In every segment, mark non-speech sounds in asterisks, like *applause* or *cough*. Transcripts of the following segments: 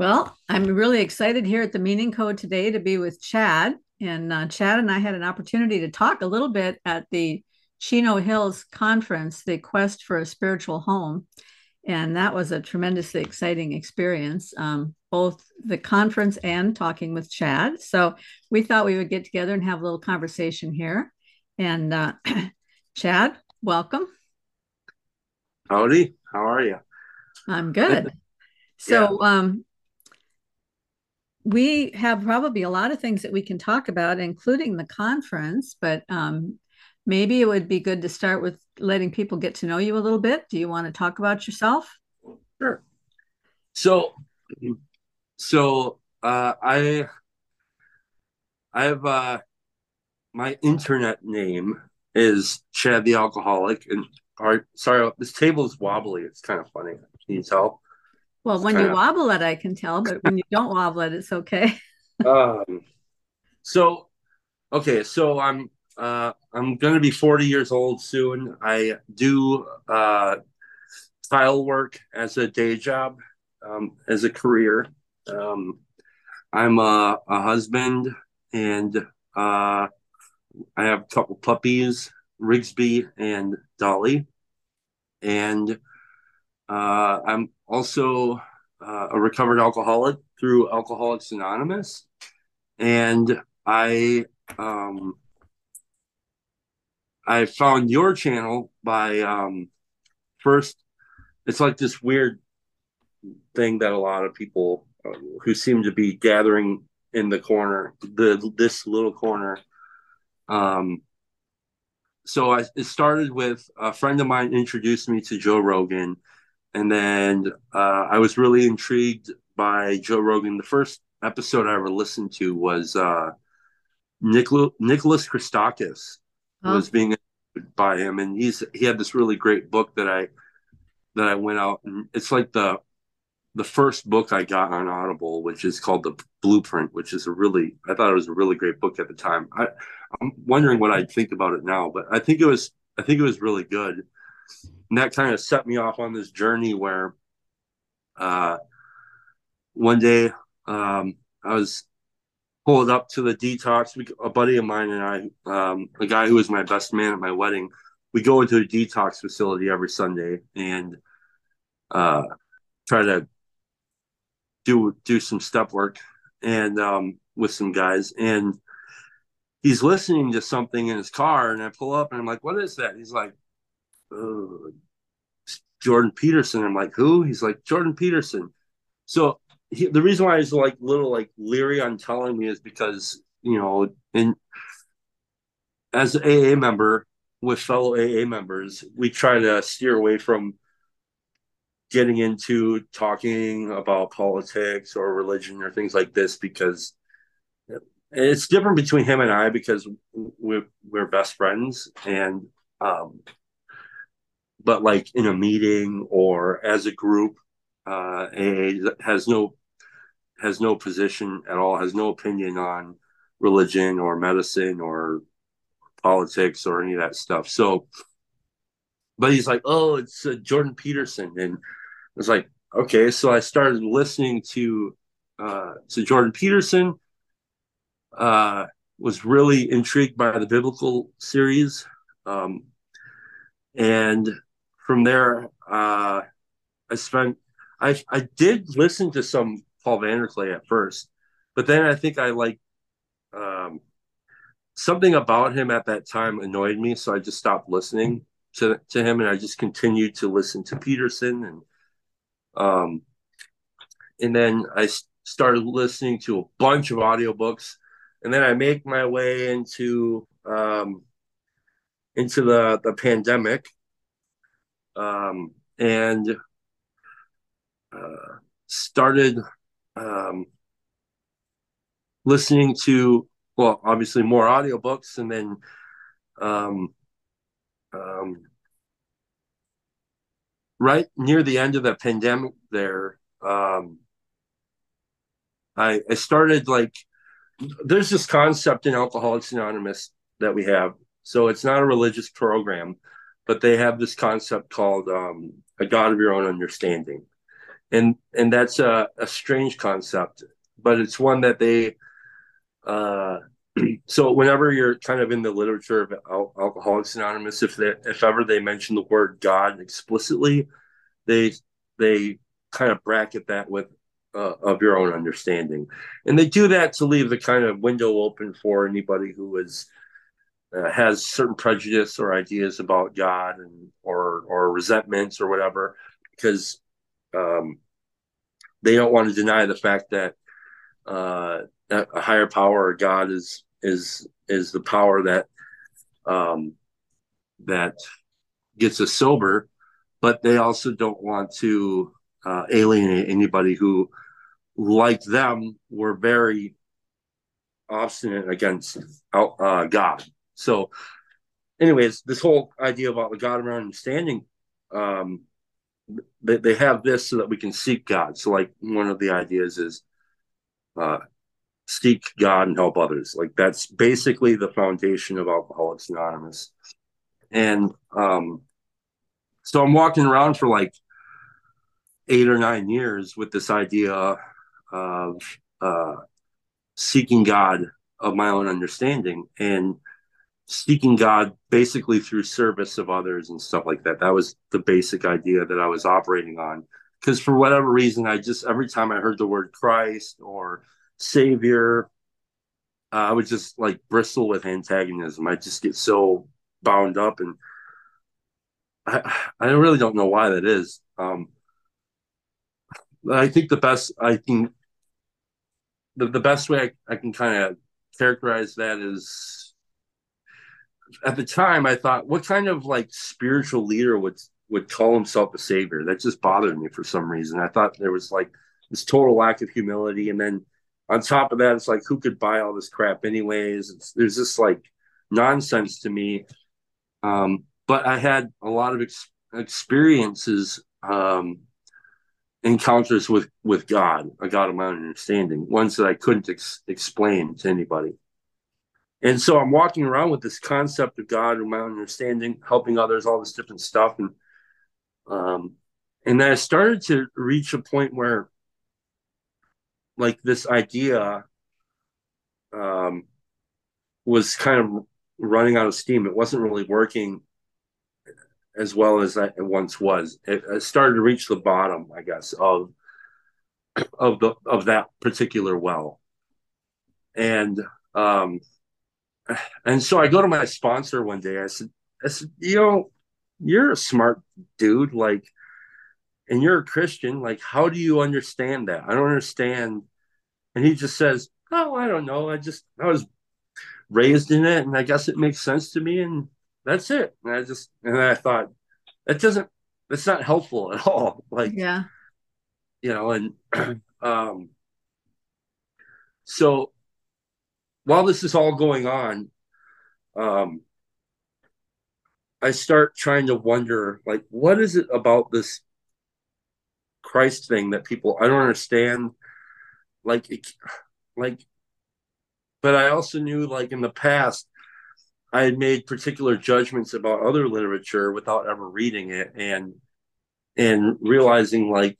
Well, I'm really excited here at the Meaning Code today to be with Chad. And uh, Chad and I had an opportunity to talk a little bit at the Chino Hills conference, the Quest for a Spiritual Home. And that was a tremendously exciting experience, um, both the conference and talking with Chad. So we thought we would get together and have a little conversation here. And uh, *clears throat* Chad, welcome. Howdy. How are you? I'm good. *laughs* So, um, we have probably a lot of things that we can talk about, including the conference, but um, maybe it would be good to start with letting people get to know you a little bit. Do you want to talk about yourself? Sure. So, so uh, I, I have uh, my internet name is Chad the Alcoholic, and our, sorry, this table is wobbly. It's kind of funny. Can you tell? Well, when you wobble it, I can tell, but when you don't *laughs* wobble it, it's okay. *laughs* um, so, okay, so I'm uh, I'm going to be 40 years old soon. I do uh, tile work as a day job, um, as a career. Um, I'm a, a, husband and uh, I have a couple puppies, Rigsby and Dolly. And uh, I'm also uh, a recovered alcoholic through Alcoholics Anonymous, and I um, I found your channel by um, first. It's like this weird thing that a lot of people uh, who seem to be gathering in the corner, the this little corner. Um, so I, it started with a friend of mine introduced me to Joe Rogan and then uh, I was really intrigued by Joe Rogan. The first episode I ever listened to was uh, Nicholas Christakis huh. was being interviewed by him, and he's he had this really great book that I that I went out and it's like the the first book I got on Audible, which is called The Blueprint, which is a really I thought it was a really great book at the time. I I'm wondering what I'd think about it now, but I think it was I think it was really good and that kind of set me off on this journey where uh, one day um, I was pulled up to the detox. A buddy of mine and I, um, a guy who was my best man at my wedding, we go into a detox facility every Sunday and uh, try to do do some step work and um, with some guys and he's listening to something in his car and I pull up and I'm like, what is that? He's like, uh, Jordan Peterson. I'm like, who? He's like Jordan Peterson. So he, the reason why he's like little like leery on telling me is because you know, and as an AA member with fellow AA members, we try to steer away from getting into talking about politics or religion or things like this because it's different between him and I because we're, we're best friends and um, but like in a meeting or as a group, uh, AA has no has no position at all, has no opinion on religion or medicine or politics or any of that stuff. So, but he's like, oh, it's uh, Jordan Peterson, and it's like, okay. So I started listening to uh, to Jordan Peterson. Uh, was really intrigued by the biblical series, um, and from there, uh, I spent. I I did listen to some Paul Vander Klay at first, but then I think I like um, something about him at that time annoyed me, so I just stopped listening to to him, and I just continued to listen to Peterson, and um, and then I started listening to a bunch of audiobooks, and then I make my way into um, into the the pandemic um, and uh, started um, listening to well obviously more audiobooks and then um, um, right near the end of the pandemic there um, I, I started like there's this concept in alcoholics anonymous that we have. So it's not a religious program but they have this concept called um, a God of your own understanding. and and that's a, a strange concept, but it's one that they. Uh, *clears throat* so whenever you're kind of in the literature of Al- Alcoholics Anonymous, if they if ever they mention the word God explicitly, they they kind of bracket that with uh, of your own understanding, and they do that to leave the kind of window open for anybody who is uh, has certain prejudice or ideas about God and or or resentments or whatever, because um, they don't want to deny the fact that uh, a higher power or God is is is the power that um, that gets us sober, but they also don't want to uh, alienate anybody who, like them, were very obstinate against uh, God. So, anyways, this whole idea about the God our understanding, um, they, they have this so that we can seek God. So, like, one of the ideas is uh, seek God and help others. Like, that's basically the foundation of Alcoholics Anonymous. And um, so I'm walking around for like eight or nine years with this idea of uh, seeking God of my own understanding. And seeking God basically through service of others and stuff like that. That was the basic idea that I was operating on. Because for whatever reason, I just every time I heard the word Christ or Savior, uh, I would just like bristle with antagonism. I just get so bound up, and I I really don't know why that is. Um, I think the best I can the, the best way I, I can kind of characterize that is at the time I thought, what kind of like spiritual leader would would call himself a savior? That just bothered me for some reason. I thought there was like this total lack of humility, and then on top of that, it's like who could buy all this crap anyways? It's, there's this like nonsense to me. Um, but I had a lot of ex- experiences, um, encounters with with God, a God of my understanding, ones that I couldn't ex- explain to anybody. And so I'm walking around with this concept of God and my understanding, helping others, all this different stuff. And um, and then I started to reach a point where like this idea um, was kind of running out of steam. It wasn't really working as well as it once was. It, it started to reach the bottom, I guess, of of the of that particular well. And um, and so I go to my sponsor one day. I said, I said, you know, you're a smart dude, like, and you're a Christian. Like, how do you understand that? I don't understand. And he just says, Oh, I don't know. I just I was raised in it, and I guess it makes sense to me, and that's it. And I just and I thought that doesn't that's not helpful at all. *laughs* Like, yeah, you know, and *clears throat* um, so while this is all going on, um, I start trying to wonder, like, what is it about this Christ thing that people I don't understand? Like, it, like, but I also knew, like, in the past, I had made particular judgments about other literature without ever reading it, and and realizing like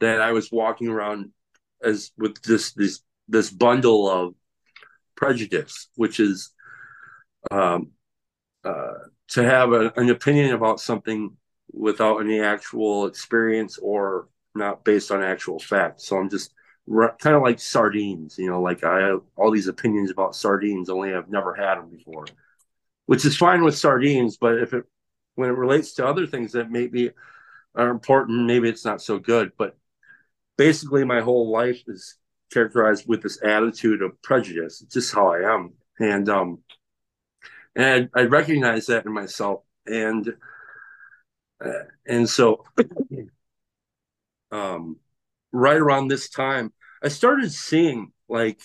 that I was walking around as with this this this bundle of prejudice, which is um, uh, to have a, an opinion about something without any actual experience or not based on actual facts. So I'm just re- kind of like sardines, you know, like I have all these opinions about sardines, only I've never had them before, which is fine with sardines. But if it, when it relates to other things that maybe are important, maybe it's not so good. But basically, my whole life is characterized with this attitude of prejudice. It's just how I am, and um, and I, I recognize that in myself, and uh, and so, um, right around this time, I started seeing like,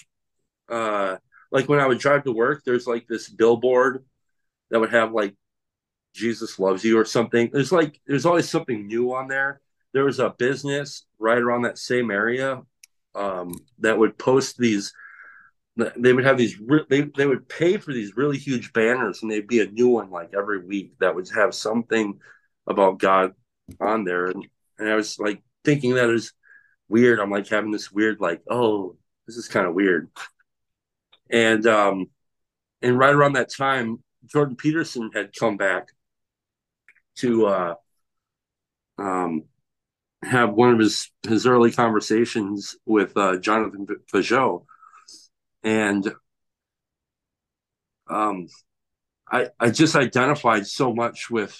uh, like when I would drive to work, there's like this billboard that would have like Jesus loves you or something. There's like there's always something new on there. There was a business right around that same area um, that would post these. They would have these. They they would pay for these really huge banners, and they'd be a new one like every week that would have something about God on there. And, and I was like thinking that is weird. I'm like having this weird, like, oh, this is kind of weird. And um, and right around that time, Jordan Peterson had come back to uh, um, have one of his his early conversations with uh, Jonathan Pageau, and um, I I just identified so much with,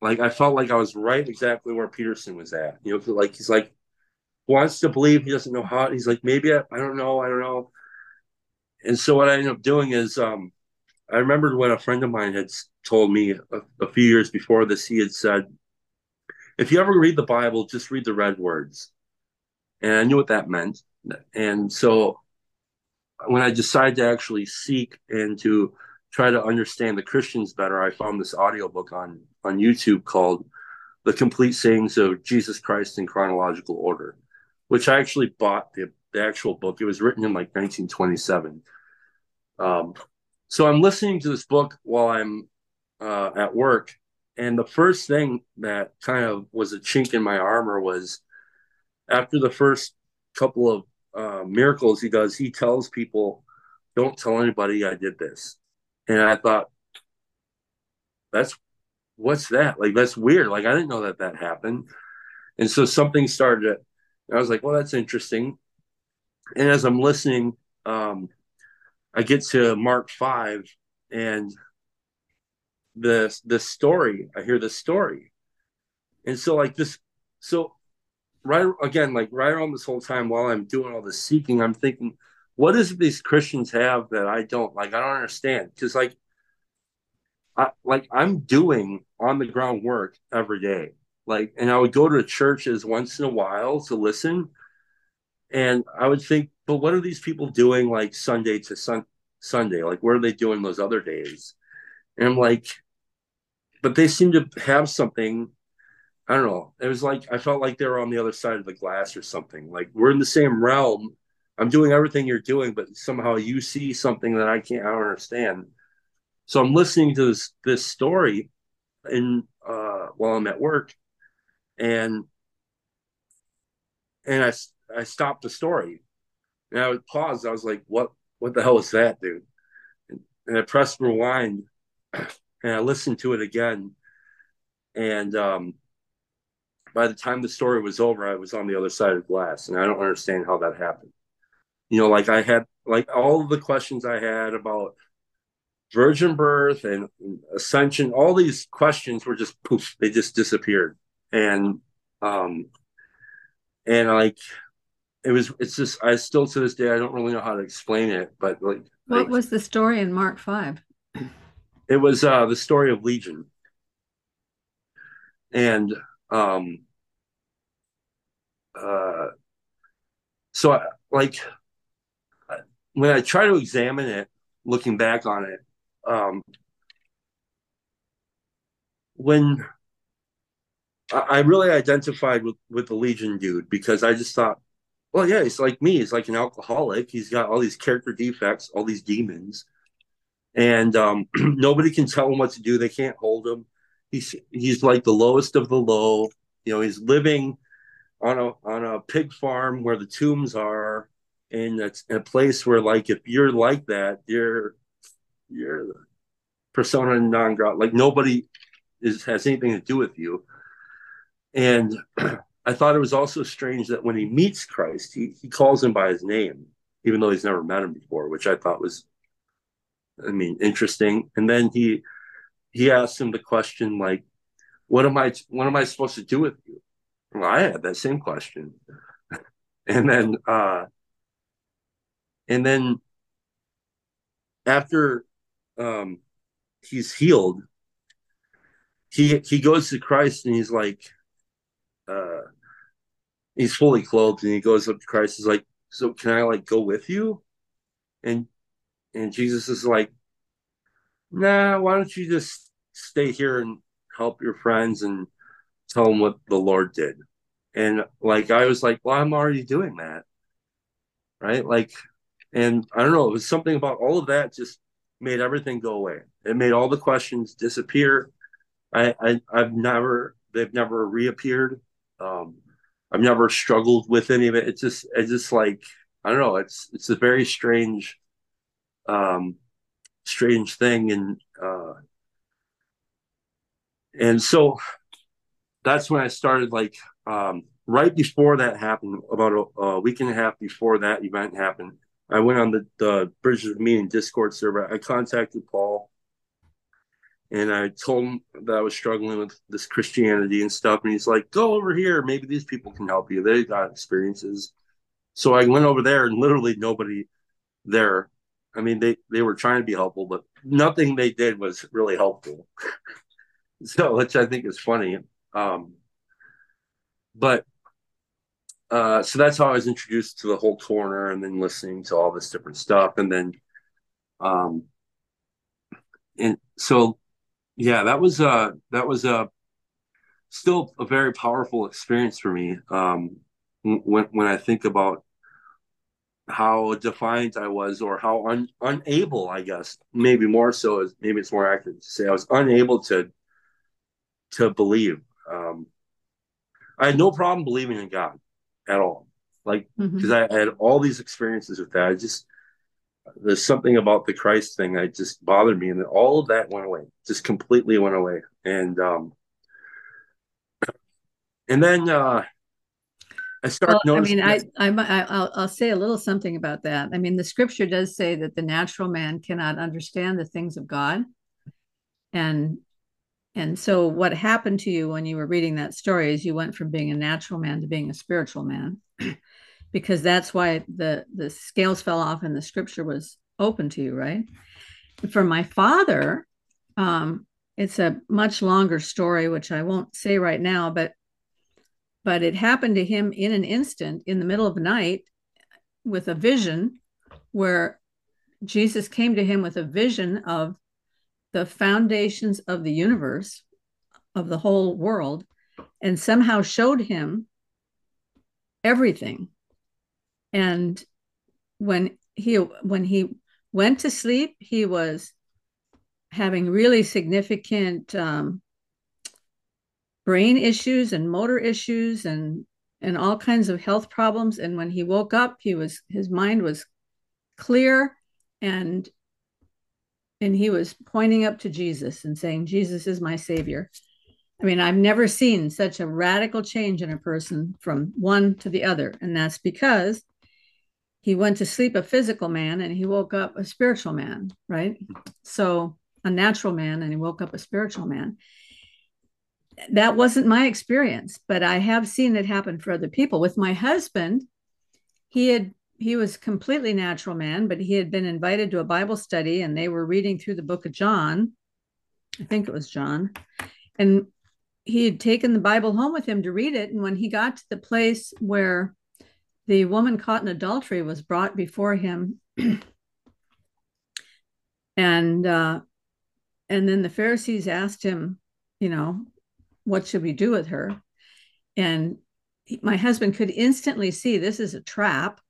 like I felt like I was right exactly where Peterson was at. You know, like he's like wants to believe he doesn't know how. He's like maybe I, I don't know I don't know. And so what I ended up doing is um, I remembered when a friend of mine had told me a, a few years before this. He had said if you ever read the Bible, just read the red words. And I knew what that meant. And so when I decided to actually seek and to try to understand the Christians better, I found this audiobook on on YouTube called The Complete Sayings of Jesus Christ in Chronological Order, which I actually bought the, the actual book. It was written in like 1927. Um, so I'm listening to this book while I'm uh, at work, and the first thing that kind of was a chink in my armor was after the first couple of uh, miracles he does, he tells people, don't tell anybody I did this. And I thought, that's what's that? Like, that's weird. Like, I didn't know that that happened. And so something started. I was like, well, that's interesting. And as I'm listening, um, I get to Mark 5, and the the story. I hear the story, and so like this. So right again, like right around this whole time while I'm doing all this seeking, I'm thinking, what is it these Christians have that I don't like? I don't understand because like. I, like I'm doing on the ground work every day. Like, and I would go to churches once in a while to listen, and I would think, but what are these people doing like Sunday to sun- Sunday? Like, what are they doing those other days? And I'm like, but they seem to have something. I don't know. It was like I felt like they were on the other side of the glass or something. Like we're in the same realm. I'm doing everything you're doing, but somehow you see something that I can't. I don't understand. So I'm listening to this this story, in uh, while I'm at work, and and I I stopped the story, and I would pause. I was like, "What what the hell is that, dude?" And, and I pressed rewind, *clears throat* and I listened to it again. And um, by the time the story was over, I was on the other side of glass, and I don't understand how that happened. You know, like I had like all the questions I had about virgin birth and ascension, all these questions were just poof, they just disappeared. And um and like it was it's just I still to this day I don't really know how to explain it, but like what like, was the story in Mark 5? It was uh, the story of Legion, and um, uh, so I, like when I try to examine it, looking back on it, um, when I really identified with, with the Legion dude because I just thought, well, yeah, he's like me. He's like an alcoholic. He's got all these character defects, all these demons and um, *clears throat* nobody can tell him what to do. They can't hold him. He's he's like the lowest of the low. You know, he's living on a on a pig farm where the tombs are, and it's a place where like if you're like that, you're you're persona non grata. Like nobody is has anything to do with you. And *clears throat* I thought it was also strange that when he meets Christ, he, he calls him by his name, even though he's never met him before, which I thought was I mean, interesting. And then he he asked him the question like, "What am I? What am I supposed to do with you?" Well, I had that same question, *laughs* and then uh, and then after um, he's healed, he he goes to Christ and he's like, uh, he's fully clothed and he goes up to Christ. He's like, "So can I like go with you?" And and Jesus is like, nah, why don't you just stay here and help your friends and tell them what the Lord did? And like, I was like, well, I'm already doing that. Right. Like, and I don't know, it was something about all of that just made everything go away. It made all the questions disappear. I, I I've never, they've never reappeared. Um, I've never struggled with any of it. It's just it's just like I don't know. It's it's a very strange, um, strange thing, and uh, and so that's when I started like um, right before that happened, about a, a, week and a half before that event happened. I went on the, the Bridges of Meaning Discord server. I contacted Paul and I told him that I was struggling with this Christianity and stuff. And he's like, go over here. Maybe these people can help you. They got experiences. So I went over there and literally nobody there. I mean, they, they were trying to be helpful, but nothing they did was really helpful. *laughs* so, which I think is funny. Um, but uh, so that's how I was introduced to the whole corner and then listening to all this different stuff. And then, um, and so yeah, that was uh that was uh still a very powerful experience for me. Um, when when I think about how defiant I was, or how un, unable, I guess, maybe more so, is maybe it's more accurate to say I was unable to to believe. Um, I had no problem believing in God at all, like because mm-hmm. I, I had all these experiences with that. I just there's something about the Christ thing that just bothered me, and then all of that went away, just completely went away. And um, and then uh, I started. Well, I mean, I, I I'll, I'll say a little something about that. I mean, the Scripture does say that the natural man cannot understand the things of God, and and so what happened to you when you were reading that story is you went from being a natural man to being a spiritual man *clears throat* because that's why the the scales fell off and the scripture was open to you right for my father um it's a much longer story which i won't say right now but but it happened to him in an instant in the middle of the night with a vision where jesus came to him with a vision of the foundations of the universe of the whole world and somehow showed him everything. And when he when he went to sleep he was having really significant um, brain issues and motor issues and and all kinds of health problems and when he woke up he was his mind was clear and and he was pointing up to Jesus and saying Jesus is my savior I mean, I've never seen such a radical change in a person from one to the other. And that's because he went to sleep a physical man and he woke up a spiritual man, right? So a natural man and he woke up a spiritual man. That wasn't my experience, but I have seen it happen for other people. With my husband, he had he was completely natural man, but he had been invited to a Bible study and they were reading through the book of John. I think it was John. And he had taken the Bible home with him to read it. And when he got to the place where the woman caught in adultery was brought before him *clears throat* and uh, and then the pharisees asked him you know what should we do with her and he, my husband could instantly see this is a trap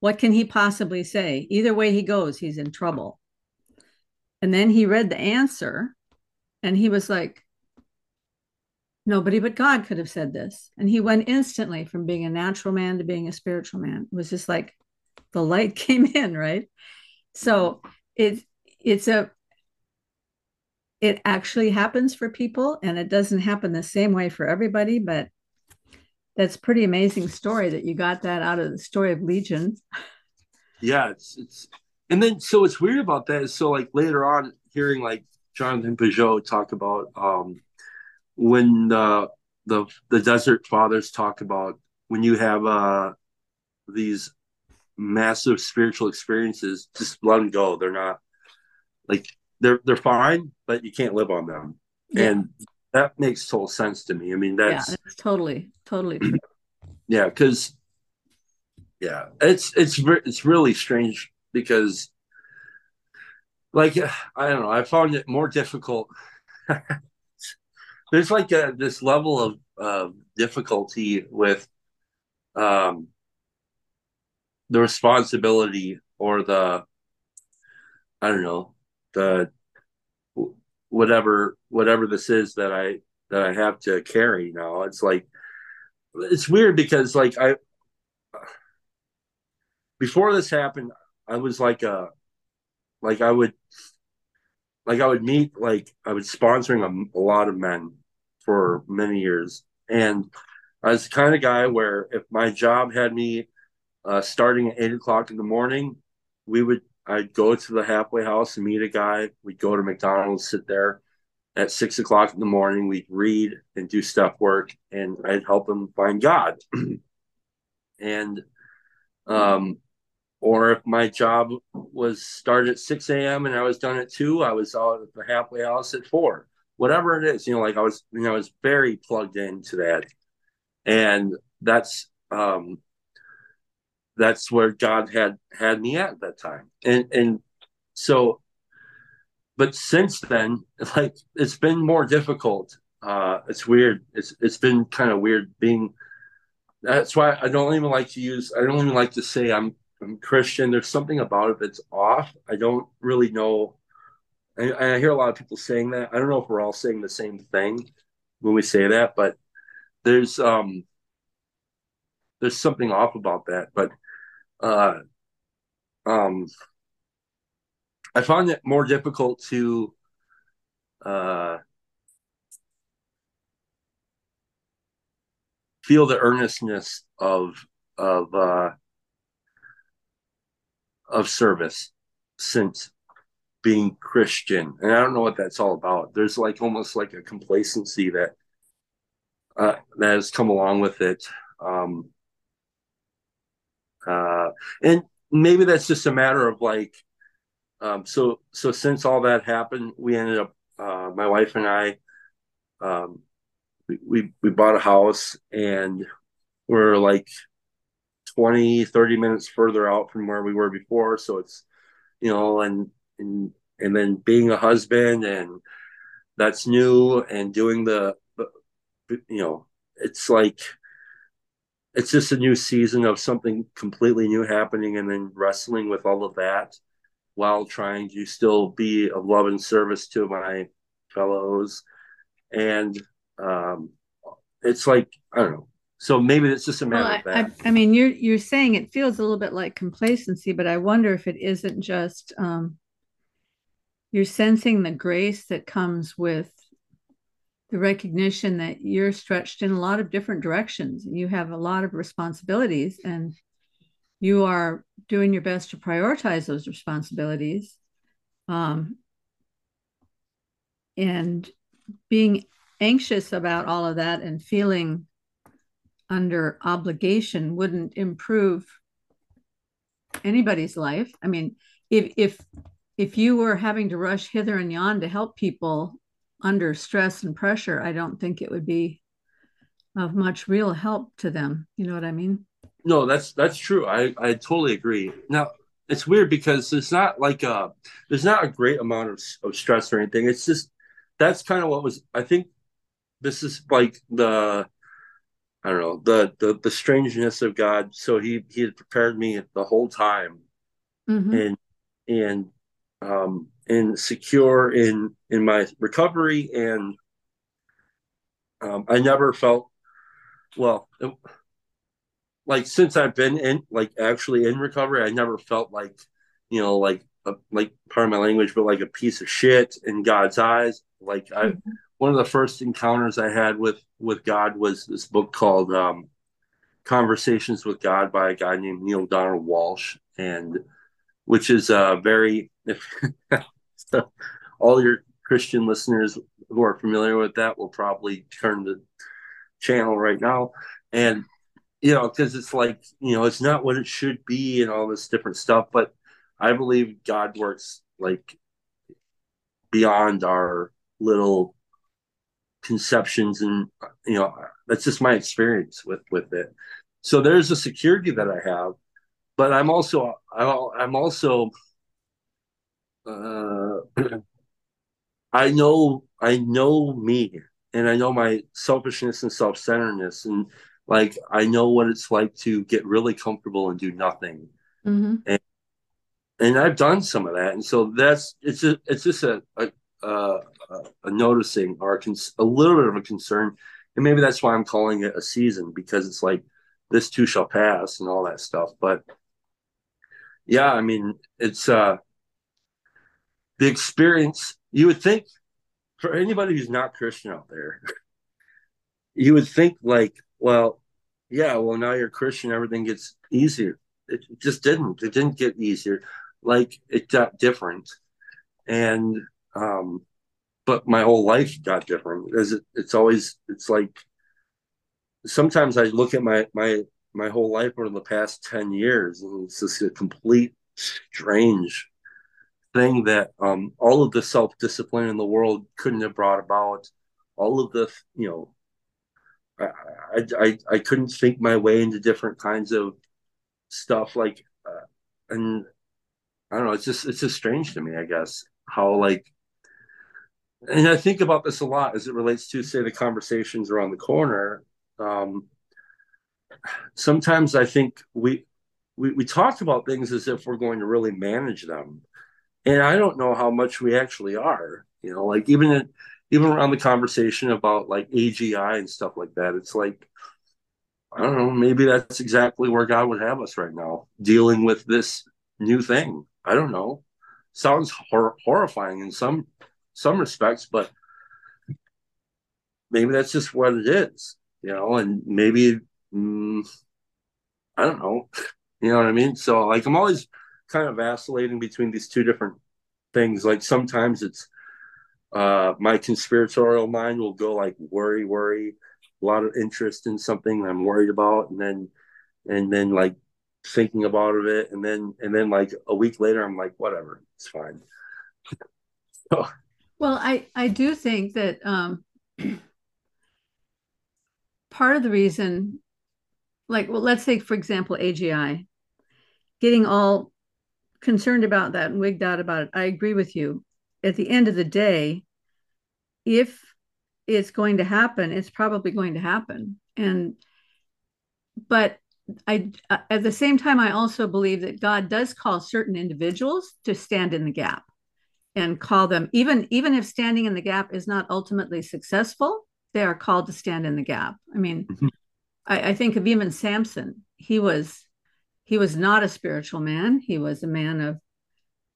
what can he possibly say either way he goes he's in trouble and then he read the answer and he was like Nobody but God could have said this. And he went instantly from being a natural man to being a spiritual man. It was just like the light *laughs* came in, right? So it it's a it actually happens for people and it doesn't happen the same way for everybody, but that's pretty amazing story that you got that out of the story of Legion. Yeah, it's it's and then so what's weird about that is so like later on hearing like Jonathan Pageau talk about um when the the the desert fathers talk about when you have uh these massive spiritual experiences just let them go they're not like they're they're fine but you can't live on them yeah. and that makes total sense to me i mean that's, yeah, that's totally totally true. *clears throat* yeah because yeah it's it's it's really strange because like i don't know i found it more difficult *laughs* there's like a, this level of uh, difficulty with um, the responsibility or the I don't know the whatever whatever this is that I that I have to carry now. It's like it's weird because like I before this happened, I was like a like I would like I would meet like I was sponsoring a, a lot of men for many years, and I was the kind of guy where if my job had me uh, starting at eight o'clock in the morning, we would I'd go to the halfway house and meet a guy. We'd go to McDonald's, sit there at six o'clock in the morning. We'd read and do step work, and I'd help him find God. *clears throat* and um, or if my job was started at 6 a.m. and I was done at 2, I was out at the halfway house at 4. Whatever it is, you know, like I was, you know, I was very plugged into that. And that's um that's where God had had me at that time. And and so but since then, *laughs* like it's been more difficult. Uh it's weird. It's it's been kind of weird being that's why I don't even like to use I don't even like to say I'm I'm Christian. There's something about it that's off. I don't really know. I, I hear a lot of people saying that. I don't know if we're all saying the same thing when we say that, but there's um there's something off about that. But uh um I found it more difficult to uh feel the earnestness of of uh of service since being Christian. And I don't know what that's all about. There's like almost like a complacency that uh, that has come along with it. Um, uh, and maybe that's just a matter of like, um, so so since all that happened, we ended up, uh, my wife and I, um, we, we we bought a house and we're like 20, 30 minutes further out from where we were before. So it's, you know, and, and, and then being a husband and that's new and doing the, you know, it's like, it's just a new season of something completely new happening and then wrestling with all of that while trying to still be of love and service to my fellows. And, um, it's like, I don't know, so maybe it's just a matter well, of that. I, I, mean, you're you're saying it feels a little bit like complacency, but I wonder if it isn't just um, you're sensing the grace that comes with the recognition that you're stretched in a lot of different directions and you have a lot of responsibilities and you are doing your best to prioritize those responsibilities um, and being anxious about all of that and feeling under obligation wouldn't improve anybody's life. I mean, if if if you were having to rush hither and yon to help people under stress and pressure, I don't think it would be of much real help to them. You know what I mean? No, that's that's true. I I totally agree. Now it's weird because it's not like a there's not a great amount of, of stress or anything. It's just that's kind of what was I think this is like the I don't know the the the strangeness of God. So he he had prepared me the whole time, mm-hmm. and and um and secure in in my recovery, and um, I never felt well. It, like since I've been in like actually in recovery, I never felt like you know like a, like part of my language, but like a piece of shit in God's eyes. Like I. Mm-hmm one of the first encounters I had with with God was this book called um, Conversations with God by a guy named Neale Donald Walsch and which is uh, very *laughs* so *laughs* all your Christian listeners who are familiar with that will probably turn the channel right now, and you know because it's like you know it's not what it should be and all this different stuff, but I believe God works like beyond our little conceptions and you know that's just my experience with with it. So there's a security that i have but i'm also i'm also uh, *clears throat* i know i know me and i know my selfishness and self-centeredness and like i know what it's like to get really comfortable and do nothing mm-hmm. and and i've done some of that and so that's it's a, it's just a, a, a a, a noticing or a, cons- a little bit of a concern and maybe that's why I'm calling it a season because it's like this too shall pass and all that stuff. But yeah, I mean, it's uh the experience. You would think for anybody who's not Christian out there, *laughs* you would think like, well, yeah, well now you're Christian, everything gets easier. It just didn't. It didn't get easier. Like it got different, and um, but my whole life got different. As it, it's always, it's like sometimes I look at my my my whole life over the past 10 years and it's just a complete strange thing that um, all of the self-discipline in the world couldn't have brought about. All of the you know I, I i couldn't think my way into different kinds of stuff like uh, and i don't know it's just it's just strange to me i guess how like and i think about this a lot as it relates to say the conversations around the corner. Um sometimes I think we, we we talk about things as if we're going to really manage them, and I don't know how much we actually are. You know, like even in, even around the conversation about like AGI and stuff like that, it's like I don't know, maybe that's exactly where God would have us right now, dealing with this new thing. I don't know. Sounds hor- horrifying in some some respects, but maybe that's just what it is, you know. And maybe mm, I don't know. *laughs* You know what I mean? So like I'm always kind of vacillating between these two different things. Like sometimes it's uh my conspiratorial mind will go like worry, worry, a lot of interest in something I'm worried about, and then and then like thinking about it, and then and then like a week later I'm like, whatever, it's fine. *laughs* so, well, I I do think that um *clears throat* part of the reason like well let's say for example agi getting all concerned about that and wigged out about it i agree with you at the end of the day if it's going to happen it's probably going to happen and but i at the same time i also believe that god does call certain individuals to stand in the gap and call them even even if standing in the gap is not ultimately successful they are called to stand in the gap i mean mm-hmm. I, I think of even Samson. He was he was not a spiritual man. He was a man of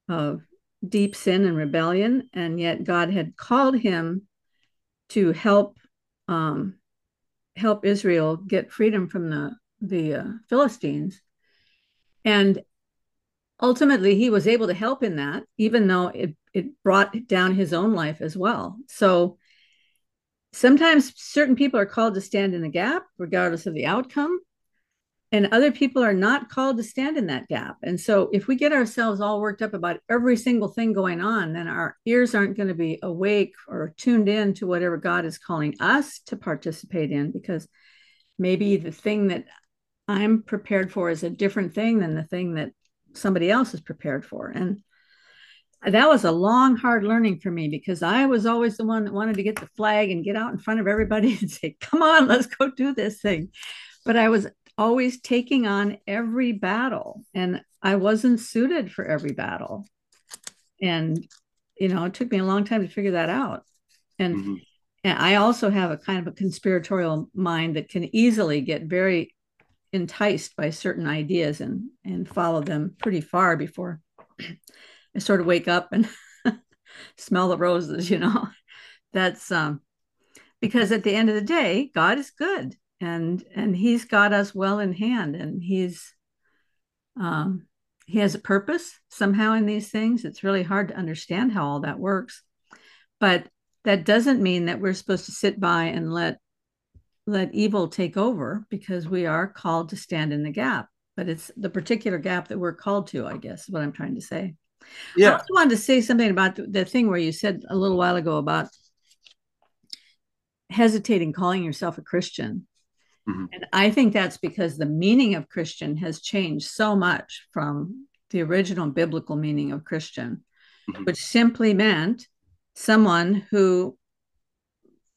of deep sin and rebellion, and yet God had called him to help um, help Israel get freedom from the the uh, Philistines, and ultimately he was able to help in that, even though it it brought down his own life as well. So sometimes certain people are called to stand in the gap regardless of the outcome and other people are not called to stand in that gap and so if we get ourselves all worked up about every single thing going on then our ears aren't going to be awake or tuned in to whatever god is calling us to participate in because maybe the thing that i'm prepared for is a different thing than the thing that somebody else is prepared for and that was a long, hard learning for me because I was always the one that wanted to get the flag and get out in front of everybody *laughs* and say, come on, let's go do this thing. But I was always taking on every battle and I wasn't suited for every battle. And, you know, it took me a long time to figure that out. And, mm-hmm. and I also have a kind of a conspiratorial mind that can easily get very enticed by certain ideas and and follow them pretty far before *clears throat* I sort of wake up and *laughs* smell the roses, you know. *laughs* That's um because at the end of the day, God is good and and he's got us well in hand and he's um he has a purpose somehow in these things. It's really hard to understand how all that works. But that doesn't mean that we're supposed to sit by and let let evil take over because we are called to stand in the gap but it's the particular gap that we're called to i guess is what i'm trying to say yeah. I also wanted to say something about the thing where you said a little while ago about hesitating calling yourself a Christian. Mm-hmm. And I think that's because the meaning of Christian has changed so much from the original biblical meaning of Christian, mm-hmm. which simply meant someone who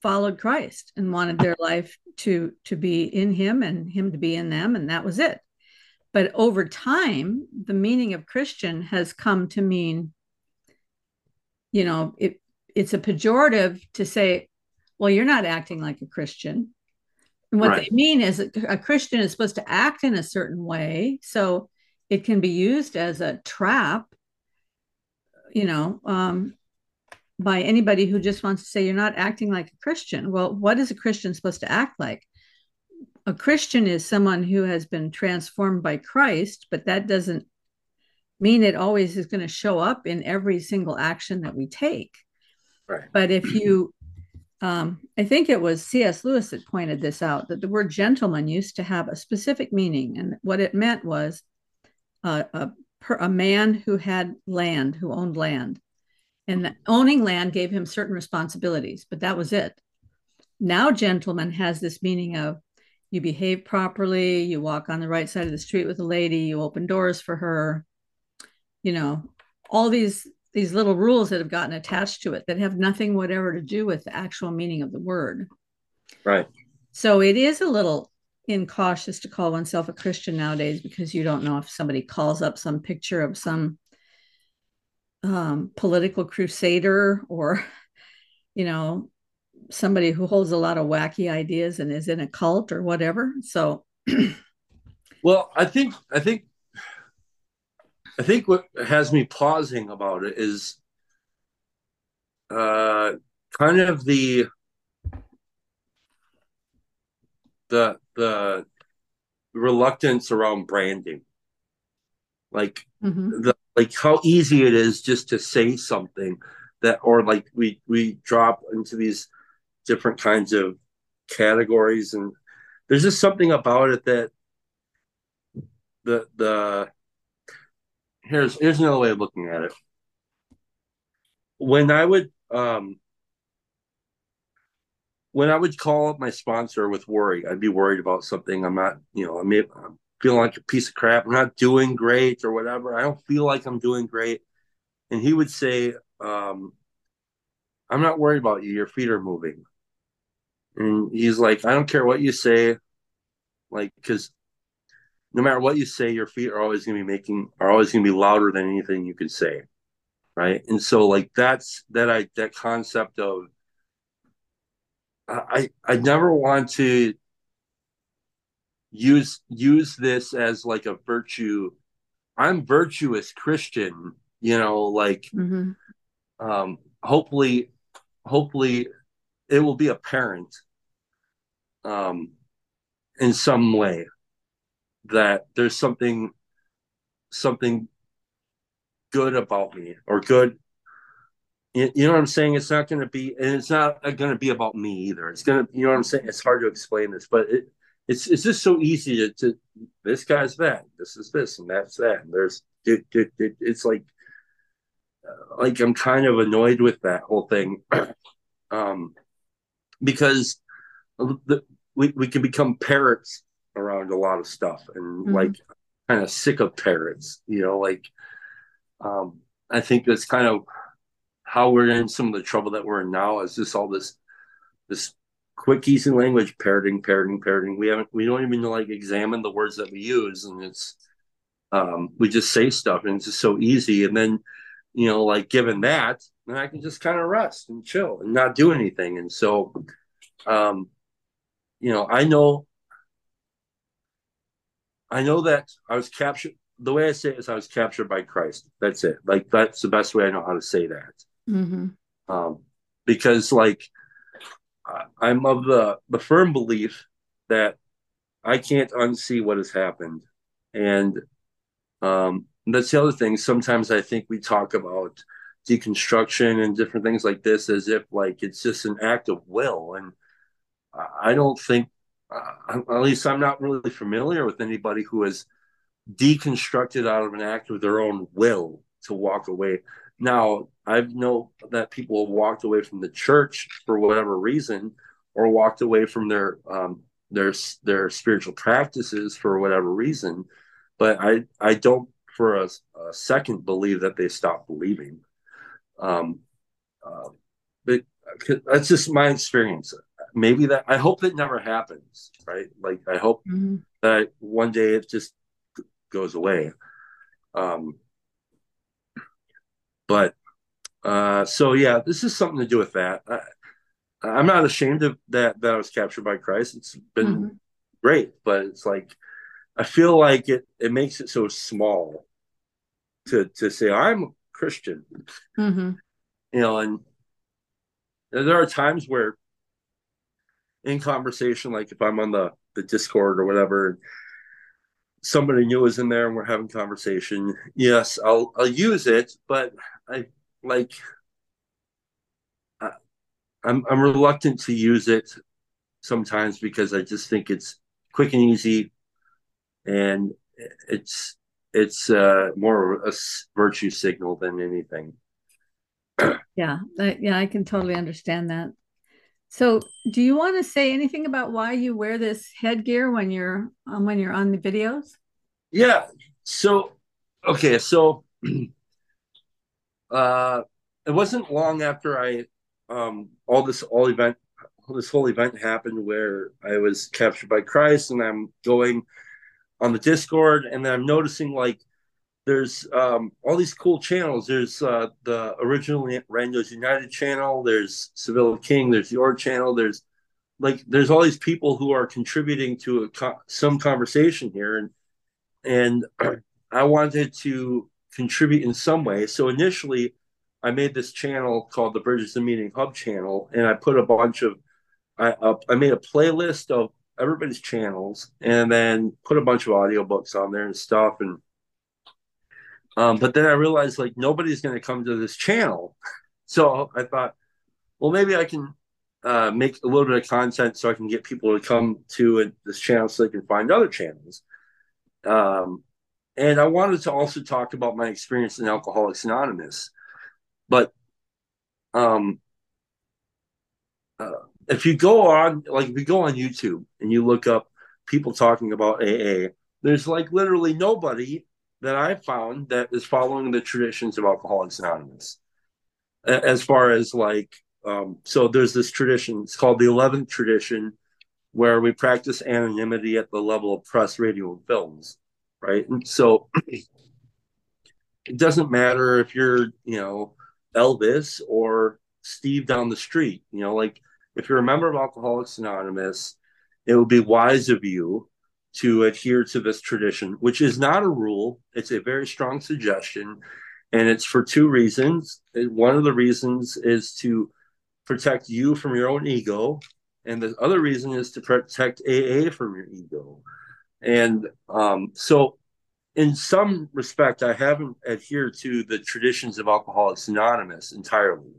followed Christ and wanted their life to to be in him and him to be in them and that was it but over time, the meaning of Christian has come to mean, you know, it, it's a pejorative to say, well, you're not acting like a Christian. And what right. they mean is a Christian is supposed to act in a certain way. So it can be used as a trap, you know, um, by anybody who just wants to say you're not acting like a Christian. Well, what is a Christian supposed to act like? A Christian is someone who has been transformed by Christ, but that doesn't mean it always is going to show up in every single action that we take. Right. But if you, um, I think it was C.S. Lewis that pointed this out that the word gentleman used to have a specific meaning, and what it meant was uh, a a man who had land, who owned land, and owning land gave him certain responsibilities, but that was it. Now, gentleman has this meaning of you behave properly, you walk on the right side of the street with a lady, you open doors for her, you know, all these these little rules that have gotten attached to it that have nothing whatever to do with the actual meaning of the word. Right. So it is a little incautious to call oneself a Christian nowadays because you don't know if somebody calls up some picture of some um, political crusader or, *laughs* you know, somebody who holds a lot of wacky ideas and is in a cult or whatever. So, well, I think I think I think what has me pausing about it is uh, kind of the the the reluctance around branding, like mm-hmm. the like how easy it is just to say something that, or like we we drop into these different kinds of categories, and there's just something about it that the the here's here's another way of looking at it. When I would um when I would call up my sponsor with worry, I'd be worried about something. I'm not, you know, I may, I'm feeling like a piece of crap. I'm not doing great or whatever. I don't feel like I'm doing great. And he would say, um, I'm not worried about you. Your feet are moving. And he's like, I don't care what you say. Like, because no matter what you say, your feet are always going to be making are always going to be louder than anything you can say, right? And so like that's that I that concept of I I never want to use use this as like a virtue. I'm virtuous Christian, you know, like mm-hmm. um hopefully hopefully it will be apparent um in some way that there's something something good about me or good you, know what i'm saying? It's not going to be and it's not going to be about me either. It's going to you know what i'm saying? It's hard to explain this but it it's it's just so easy to, to this guy's that this is this and that's that and there's it, it, it, it's like uh, like i'm kind of annoyed with that whole thing. *clears throat* Um because the, we, we can become parrots around a lot of stuff and mm-hmm. like kind of sick of parrots, you know, like um I think that's kind of how we're in some of the trouble that we're in now is just all this this quick easy language parroting, parroting, parroting. We haven't we don't even like examine the words that we use and it's um we just say stuff and it's just so easy and then you know like given that then I can just kind of rest and chill and not do anything and so um you know I know I know that I was captured. The way I say it is, I was captured by Christ. That's it. Like that's the best way I know how to say that. Mm-hmm. Um, because like I'm of the the firm belief that I can't unsee what has happened, and um, that's the other thing. Sometimes I think we talk about deconstruction and different things like this as if like it's just an act of will, and I don't think uh, at least I'm not really familiar with anybody who has deconstructed out of an act of their own will to walk away. Now, I know that people have walked away from the church for whatever reason, or walked away from their um, their their spiritual practices for whatever reason, but I I don't for a, a second believe that they stopped believing. Um, uh, but that's just my experience maybe that I hope that never happens, right? Like I hope mm-hmm. that one day it just goes away. Um, but uh, so yeah, this is something to do with that. I, I'm not ashamed of that that I was captured by Christ. It's been mm-hmm. great, but it's like I feel like it it makes it so small to to say I'm a Christian. Mm-hmm. You know, and there are times where in conversation, like if I'm on the the Discord or whatever, somebody new is in there and we're having conversation. Yes, I'll I'll use it, but I like I, I'm I'm reluctant to use it sometimes because I just think it's quick and easy, and it's it's uh, more a virtue signal than anything. *clears throat* yeah, yeah, I can totally understand that. So, do you want to say anything about why you wear this headgear when you're um, when you're on the videos? Yeah. So, okay. So, *clears throat* uh, it wasn't long after I um, all this all event this whole event happened where I was captured by Christ, and I'm going on the Discord, and then I'm noticing like there's um, all these cool channels. There's uh, the original Randos United channel. There's Sevilla King. There's your channel. There's like there's all these people who are contributing to a, some conversation here, and and *clears throat* I wanted to contribute in some way. So initially, I made this channel called the Bridges and Meaning Hub channel, and I put a bunch of I uh, I made a playlist of everybody's channels, and then put a bunch of audiobooks on there and stuff, and um, but then I realized like nobody's going to come to this channel. *laughs* So I thought, well, maybe I can uh, make a little bit of content so I can get people to come to this channel so they can find other channels. Um, and I wanted to also talk about my experience in Alcoholics Anonymous. But um, uh, if you go on, like if you go on YouTube and you look up people talking about AA, there's like literally nobody that I found that is following the traditions of Alcoholics Anonymous. As far as like, um, so there's this tradition, it's called the 11th tradition, where we practice anonymity at the level of press, radio, and films, right? And so *clears throat* it doesn't matter if you're, you know, Elvis or Steve down the street, you know, like if you're a member of Alcoholics Anonymous, it would be wise of you to adhere to this tradition, which is not a rule. It's a very strong suggestion. And it's for two reasons. One of the reasons is to protect you from your own ego. And the other reason is to protect AA from your ego. And um, so, in some respect, I haven't adhered to the traditions of Alcoholics Anonymous entirely.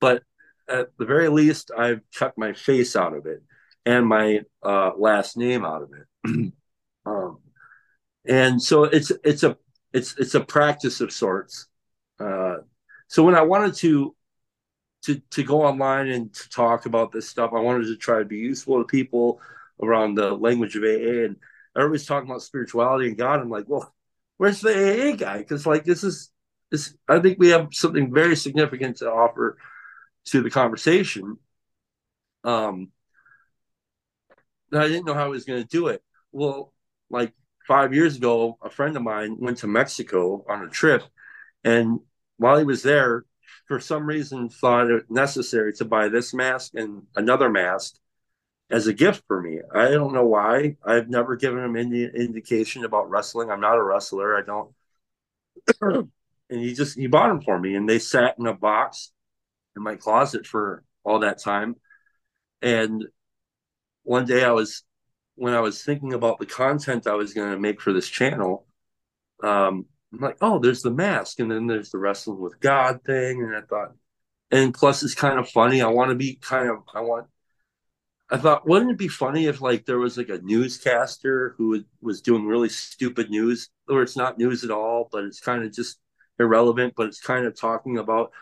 But at the very least, I've kept my face out of it and my uh, last name out of it. *clears throat* um, and so it's it's a it's it's a practice of sorts. Uh, so when I wanted to to to go online and to talk about this stuff, I wanted to try to be useful to people around the language of AA. And everybody's talking about spirituality and God. I'm like, well, where's the AA guy? Because like this is this. I think we have something very significant to offer to the conversation. Um, I didn't know how I was going to do it. Well, like five years ago, a friend of mine went to Mexico on a trip, and while he was there, for some reason, thought it necessary to buy this mask and another mask as a gift for me. I don't know why. I've never given him any indication about wrestling. I'm not a wrestler. I don't. *clears throat* and he just he bought them for me, and they sat in a box in my closet for all that time. And one day I was when I was thinking about the content I was going to make for this channel, um, I'm like, oh, there's the mask, and then there's the wrestling with God thing, and I thought, and plus it's kind of funny. I want to be kind of, I want. I thought, wouldn't it be funny if like there was like a newscaster who was doing really stupid news, or it's not news at all, but it's kind of just irrelevant, but it's kind of talking about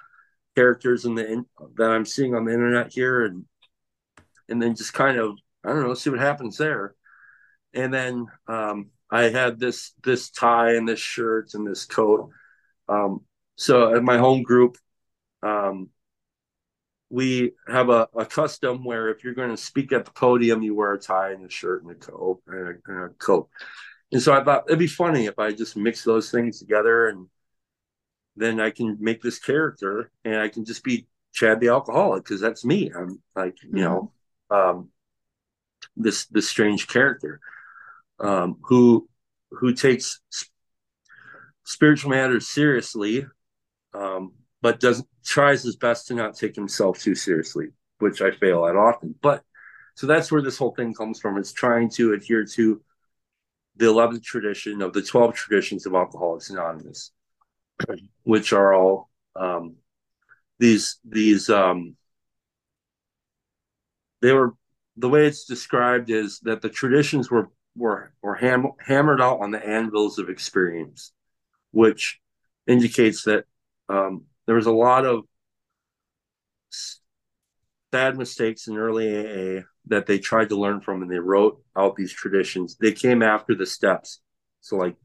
characters in the in, that I'm seeing on the internet here, and and then just kind of I don't know, see what happens there. And then um, I had this this tie and this shirt and this coat. Um, so at my home group, um, we have a, a custom where if you're going to speak at the podium, you wear a tie and a shirt and a coat and a, and a coat. And so I thought it'd be funny if I just mix those things together and then I can make this character and I can just be Chad the alcoholic because that's me. I'm like, you mm-hmm. know, um, this this strange character um, who who takes spiritual matters seriously, um, but does tries his best to not take himself too seriously, which I fail at often. But so that's where this whole thing comes from. It's trying to adhere to the 11th tradition of the 12 traditions of Alcoholics Anonymous, which are all um, these these um, they were the way it's described is that the traditions were were were ham- hammered out on the anvils of experience, which indicates that um, there was a lot of bad mistakes in early AA that they tried to learn from, and they wrote out these traditions. They came after the steps, so like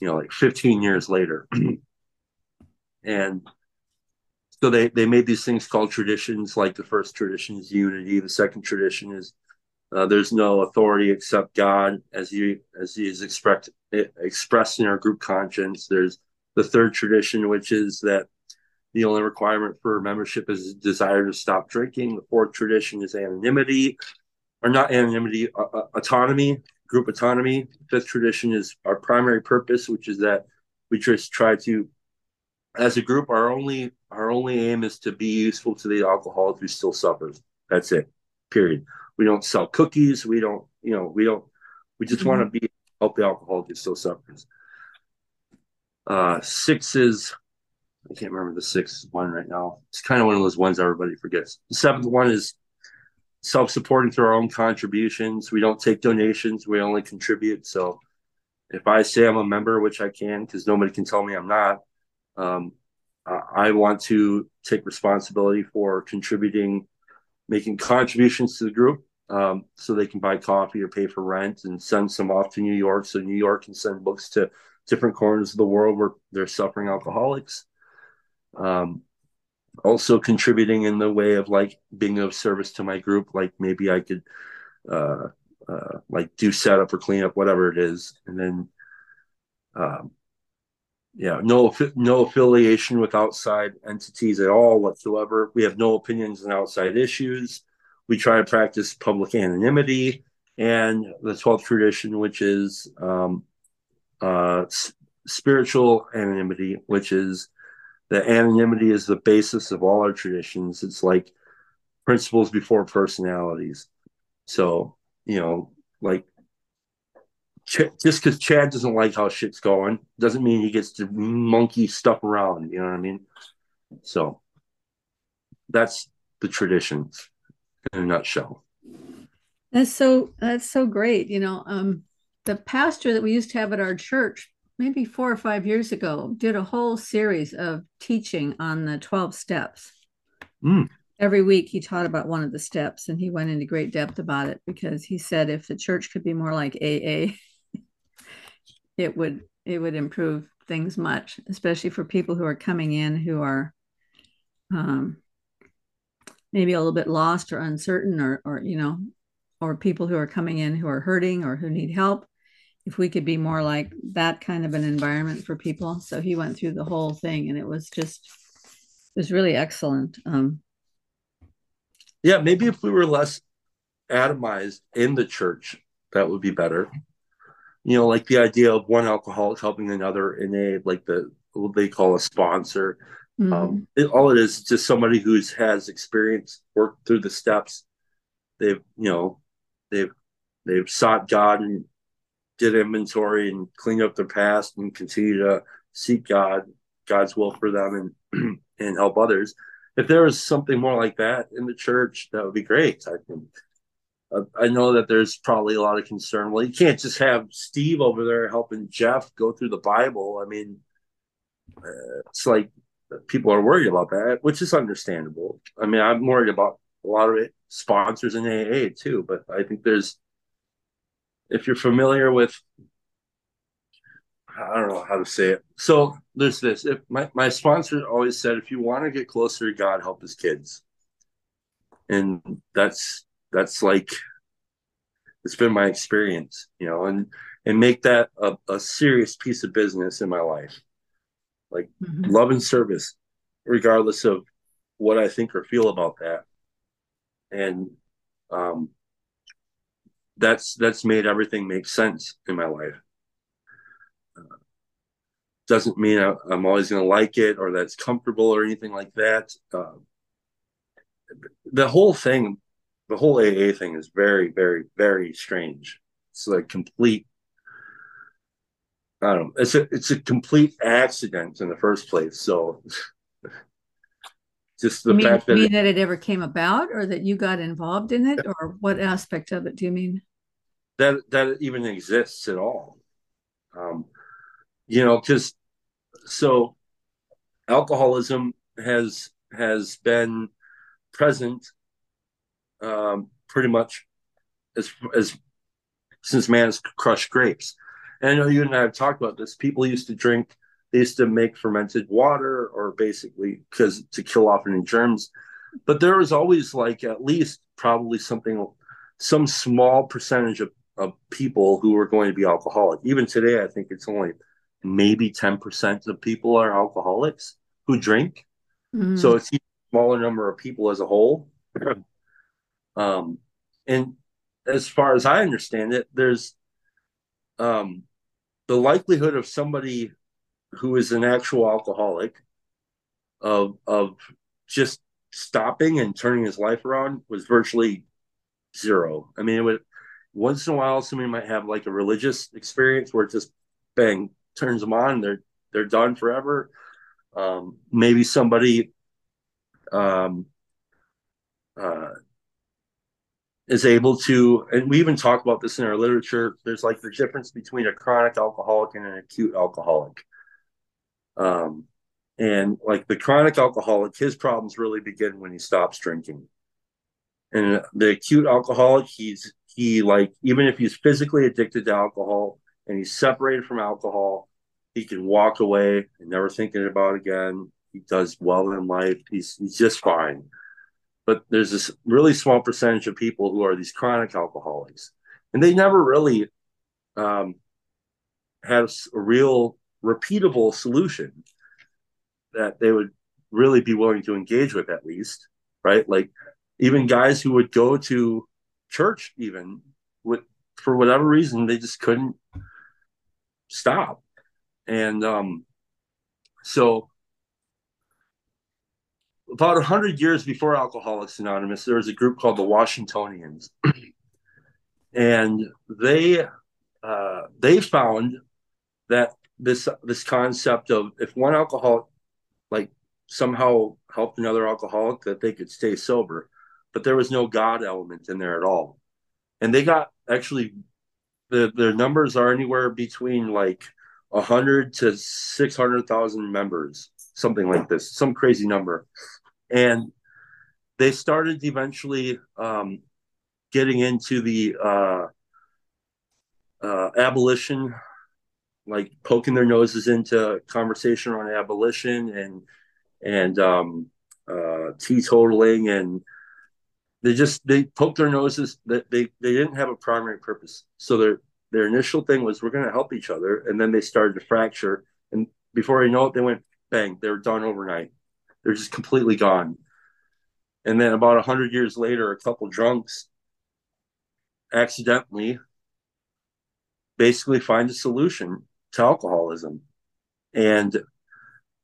you know, like 15 years later, *clears throat* and so they they made these things called traditions. Like the first tradition is unity. The second tradition is uh, there's no authority except God, as he as he is expressed expressed in our group conscience. There's the third tradition, which is that the only requirement for membership is a desire to stop drinking. The fourth tradition is anonymity, or not anonymity, uh, autonomy, group autonomy. Fifth tradition is our primary purpose, which is that we just try to, as a group, our only our only aim is to be useful to the alcoholic who still suffers. That's it. Period. We don't sell cookies. We don't, you know, we don't. We just mm-hmm. want to be help the alcoholic who still suffers. Uh, six is I can't remember the sixth one right now. It's kind of one of those ones everybody forgets. The seventh one is self-supporting through our own contributions. We don't take donations. We only contribute. So if I say I'm a member, which I can, because nobody can tell me I'm not, um, I want to take responsibility for contributing, making contributions to the group um, so they can buy coffee or pay for rent and send some off to New York so New York can send books to different corners of the world where they're suffering alcoholics. Um, also contributing in the way of like being of service to my group, like maybe I could uh, uh, like do setup or cleanup, whatever it is, and then um, yeah, no no affiliation with outside entities at all whatsoever. We have no opinions on outside issues. We try to practice public anonymity and the 12th tradition, which is um, uh, spiritual anonymity, which is that anonymity is the basis of all our traditions. It's like principles before personalities. So, you know, like Ch- just because Chad doesn't like how shit's going doesn't mean he gets to monkey stuff around. You know what I mean? So that's the traditions in a nutshell. That's so that's so great. You know, um, the pastor that we used to have at our church maybe four or five years ago, did a whole series of teaching on the 12 steps. Mm. Every week he taught about one of the steps and he went into great depth about it because he said if the church could be more like AA, it would it would improve things much, especially for people who are coming in who are um, maybe a little bit lost or uncertain or or you know or people who are coming in who are hurting or who need help if we could be more like that kind of an environment for people. So he went through the whole thing and it was just it was really excellent. Um, yeah, maybe if we were less atomized in the church, that would be better. You know, like the idea of one alcoholic helping another in a like the what they call a sponsor. Mm-hmm. Um, it, all it is just somebody who's has experience, worked through the steps. They've you know they've they've sought God and did inventory and clean up their past and continue to seek God, God's will for them and *clears throat* and help others. If there was something more like that in the church, that would be great. I think. I know that there's probably a lot of concern. Well, you can't just have Steve over there helping Jeff go through the Bible. I mean, uh, it's like people are worried about that, which is understandable. I mean, I'm worried about a lot of it sponsors in AA too, but I think there's if you're familiar with I don't know how to say it. So there's this. If my, my sponsor always said, if you want to get closer to God, help his kids. And that's that's like it's been my experience, you know, and and make that a, a serious piece of business in my life. Like mm-hmm. love and service, regardless of what I think or feel about that, and um, that's that's made everything make sense in my life. Uh, doesn't mean I, am always going to like it or that's comfortable or anything like that. Uh, the whole thing, the whole AA thing is very, very, very strange. It's like complete. I don't know. It's a it's a complete accident in the first place. So *laughs* just the you mean, fact that mean it, that it ever came about or that you got involved in it or what aspect of it do you mean that that it even exists at all um you know because so alcoholism has has been present um pretty much as as since man's crushed grapes and i know you and i have talked about this people used to drink they used to make fermented water or basically because to kill off any germs. But there was always like at least probably something, some small percentage of, of people who were going to be alcoholic. Even today, I think it's only maybe 10% of people are alcoholics who drink. Mm. So it's a smaller number of people as a whole. *clears throat* um, and as far as I understand it, there's um, the likelihood of somebody who is an actual alcoholic of of just stopping and turning his life around was virtually zero. I mean, it would once in a while somebody might have like a religious experience where it just bang turns them on, they're they're done forever. Um, maybe somebody um, uh, is able to, and we even talk about this in our literature. There's like the difference between a chronic alcoholic and an acute alcoholic. Um, and like the chronic alcoholic, his problems really begin when he stops drinking. And the acute alcoholic, he's he like even if he's physically addicted to alcohol and he's separated from alcohol, he can walk away and never thinking about it again. He does well in life. He's he's just fine. But there's this really small percentage of people who are these chronic alcoholics, and they never really um, have a real repeatable solution that they would really be willing to engage with at least right? Like even guys who would go to church even with for whatever reason they just couldn't stop. And um so about 100 years before alcoholics anonymous there was a group called the washingtonians. *clears throat* And they uh, they found that this this concept of if one alcoholic like somehow helped another alcoholic that they could stay sober. But there was no god element in there at all. And they got actually the their numbers are anywhere between like 100 to 600,000 members something like this some crazy number and they started eventually um, getting into the uh, uh, abolition like poking their noses into conversation on abolition and and um, uh, teetotaling, and they just they poked their noses. That they they didn't have a primary purpose. So their their initial thing was we're going to help each other, and then they started to fracture. And before you know it, they went bang. They were done overnight. They're just completely gone. And then about a hundred years later, a couple drunks accidentally basically find a solution to alcoholism. And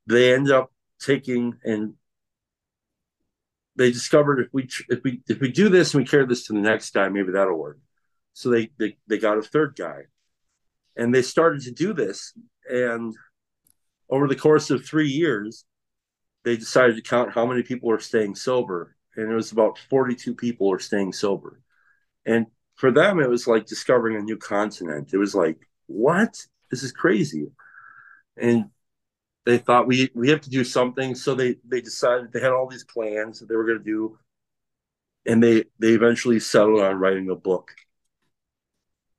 they end up taking and they discovered if we if we if we do this and we carry this to the next guy, maybe that'll work. So they they, they got a third guy. And they started to do this. And over the course of three years, they decided to count how many people are staying sober. And it was about 42 people are staying sober. And for them, it was like discovering a new continent. It was like, what? this is crazy. And they thought we we have to do something. So they they decided they had all these plans that they were going to do, and they they eventually settled on writing a book.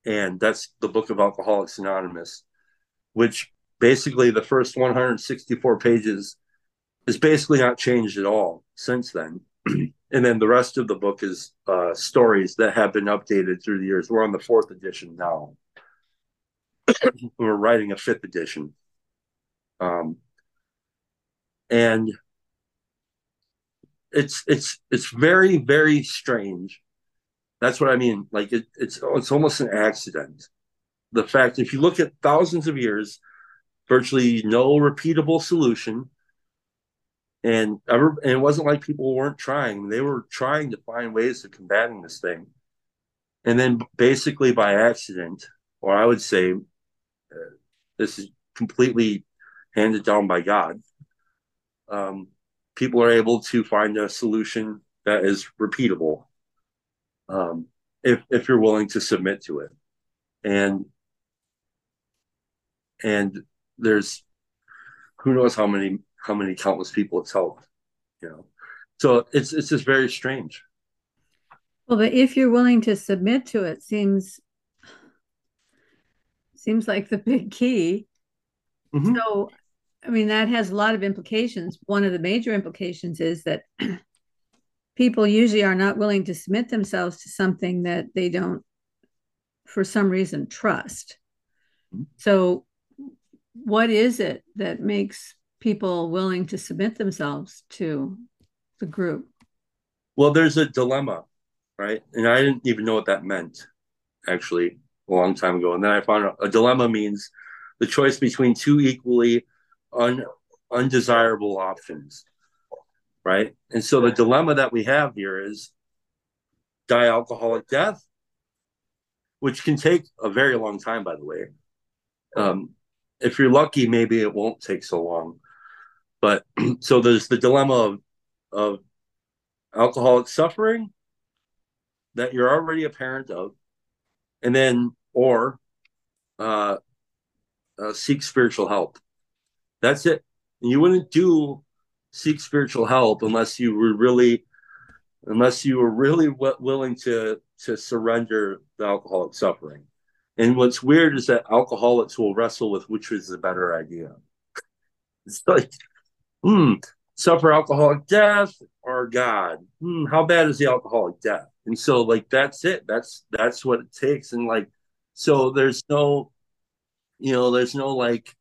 And that's the book of Alcoholics Anonymous, which basically the first 164 pages is basically not changed at all since then. *clears throat* and then the rest of the book is uh, stories that have been updated through the years. We're on the fourth edition now. we're writing a fifth edition. Um, and it's it's it's very very strange. That's what I mean. Like it, it's it's almost an accident. The fact if you look at thousands of years, virtually no repeatable solution, and ever and it wasn't like people weren't trying. They were trying to find ways of combating this thing, and then basically by accident, or I would say, uh, this is completely handed down by God. Um, people are able to find a solution that is repeatable um, if if you're willing to submit to it and and there's who knows how many how many countless people it's helped you know so it's it's just very strange well but if you're willing to submit to it seems seems like the *laughs* big key mm-hmm. so I mean, that has a lot of implications. One of the major implications is that *clears throat* people usually are not willing to submit themselves to something that they don't, for some reason, trust. So, what is it that makes people willing to submit themselves to the group? Well, there's a dilemma, right? And I didn't even know what that meant actually a long time ago. And then I found out a dilemma means the choice between two equally un, undesirable options, right? And so the dilemma that we have here is die alcoholic death, which can take a very long time, by the way. Um, if you're lucky, maybe it won't take so long. But *clears throat* so there's the dilemma of, of alcoholic suffering that you're already a parent of, and then or uh, uh, seek spiritual help. That's it. And you wouldn't do seek spiritual help unless you were really, unless you were really w- willing to to surrender the alcoholic suffering. And what's weird is that alcoholics will wrestle with which is the better idea. It's like, hmm, suffer alcoholic death or God? Hmm, how bad is the alcoholic death? And so, like, that's it. That's that's what it takes. And like, so there's no, you know, there's no like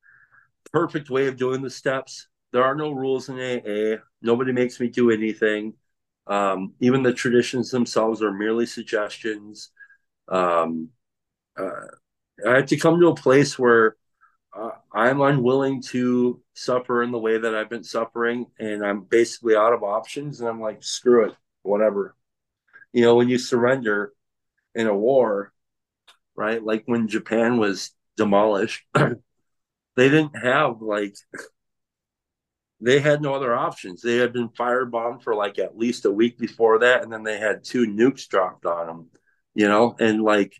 perfect way of doing the steps. There are no rules in AA. Nobody makes me do anything. Um, even the traditions themselves are merely suggestions. Um, uh, I had to come to a place where uh, I'm unwilling to suffer in the way that I've been suffering, and I'm basically out of options. And I'm like, screw it, whatever. You know, when you surrender in a war, right? Like when Japan was demolished, *clears throat* they didn't have like they had no other options. They had been firebombed for like at least a week before that, and then they had two nukes dropped on them, you know, and like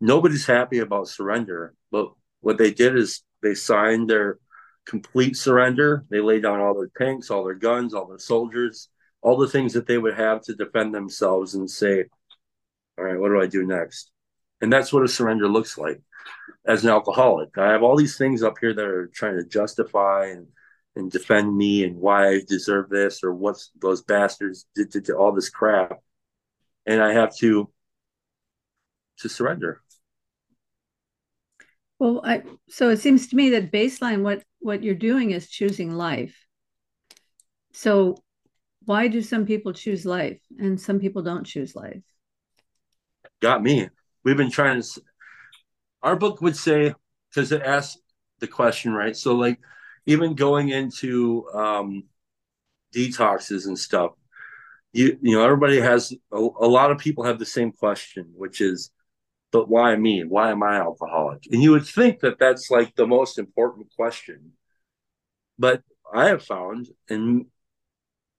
nobody's happy about surrender. But what they did is they signed their complete surrender. They laid down all their tanks, all their guns, all their soldiers, all the things that they would have to defend themselves and say, all right, what do I do next? And that's what a surrender looks like as an alcoholic. I have all these things up here that are trying to justify and and defend me and why I deserve this or what those bastards did to, to all this crap, and I have to to surrender. Well, I so it seems to me that baseline what what you're doing is choosing life. So why do some people choose life and some people don't choose life? Got me. We've been trying to our book would say because it asks the question right so like even going into um detoxes and stuff you you know everybody has a, a lot of people have the same question which is but why me why am i alcoholic and you would think that that's like the most important question but i have found and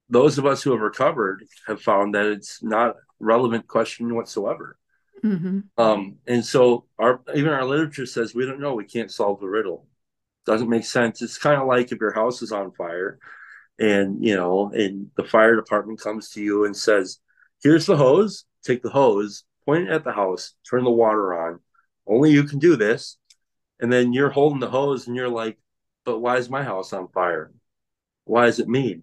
those of us who have recovered have found that it's not relevant question whatsoever Mm-hmm. Um, and so our even our literature says we don't know, we can't solve the riddle. Doesn't make sense. It's kind of like if your house is on fire and you know, and the fire department comes to you and says, Here's the hose, take the hose, point it at the house, turn the water on. Only you can do this. And then you're holding the hose and you're like, But why is my house on fire? Why is it me?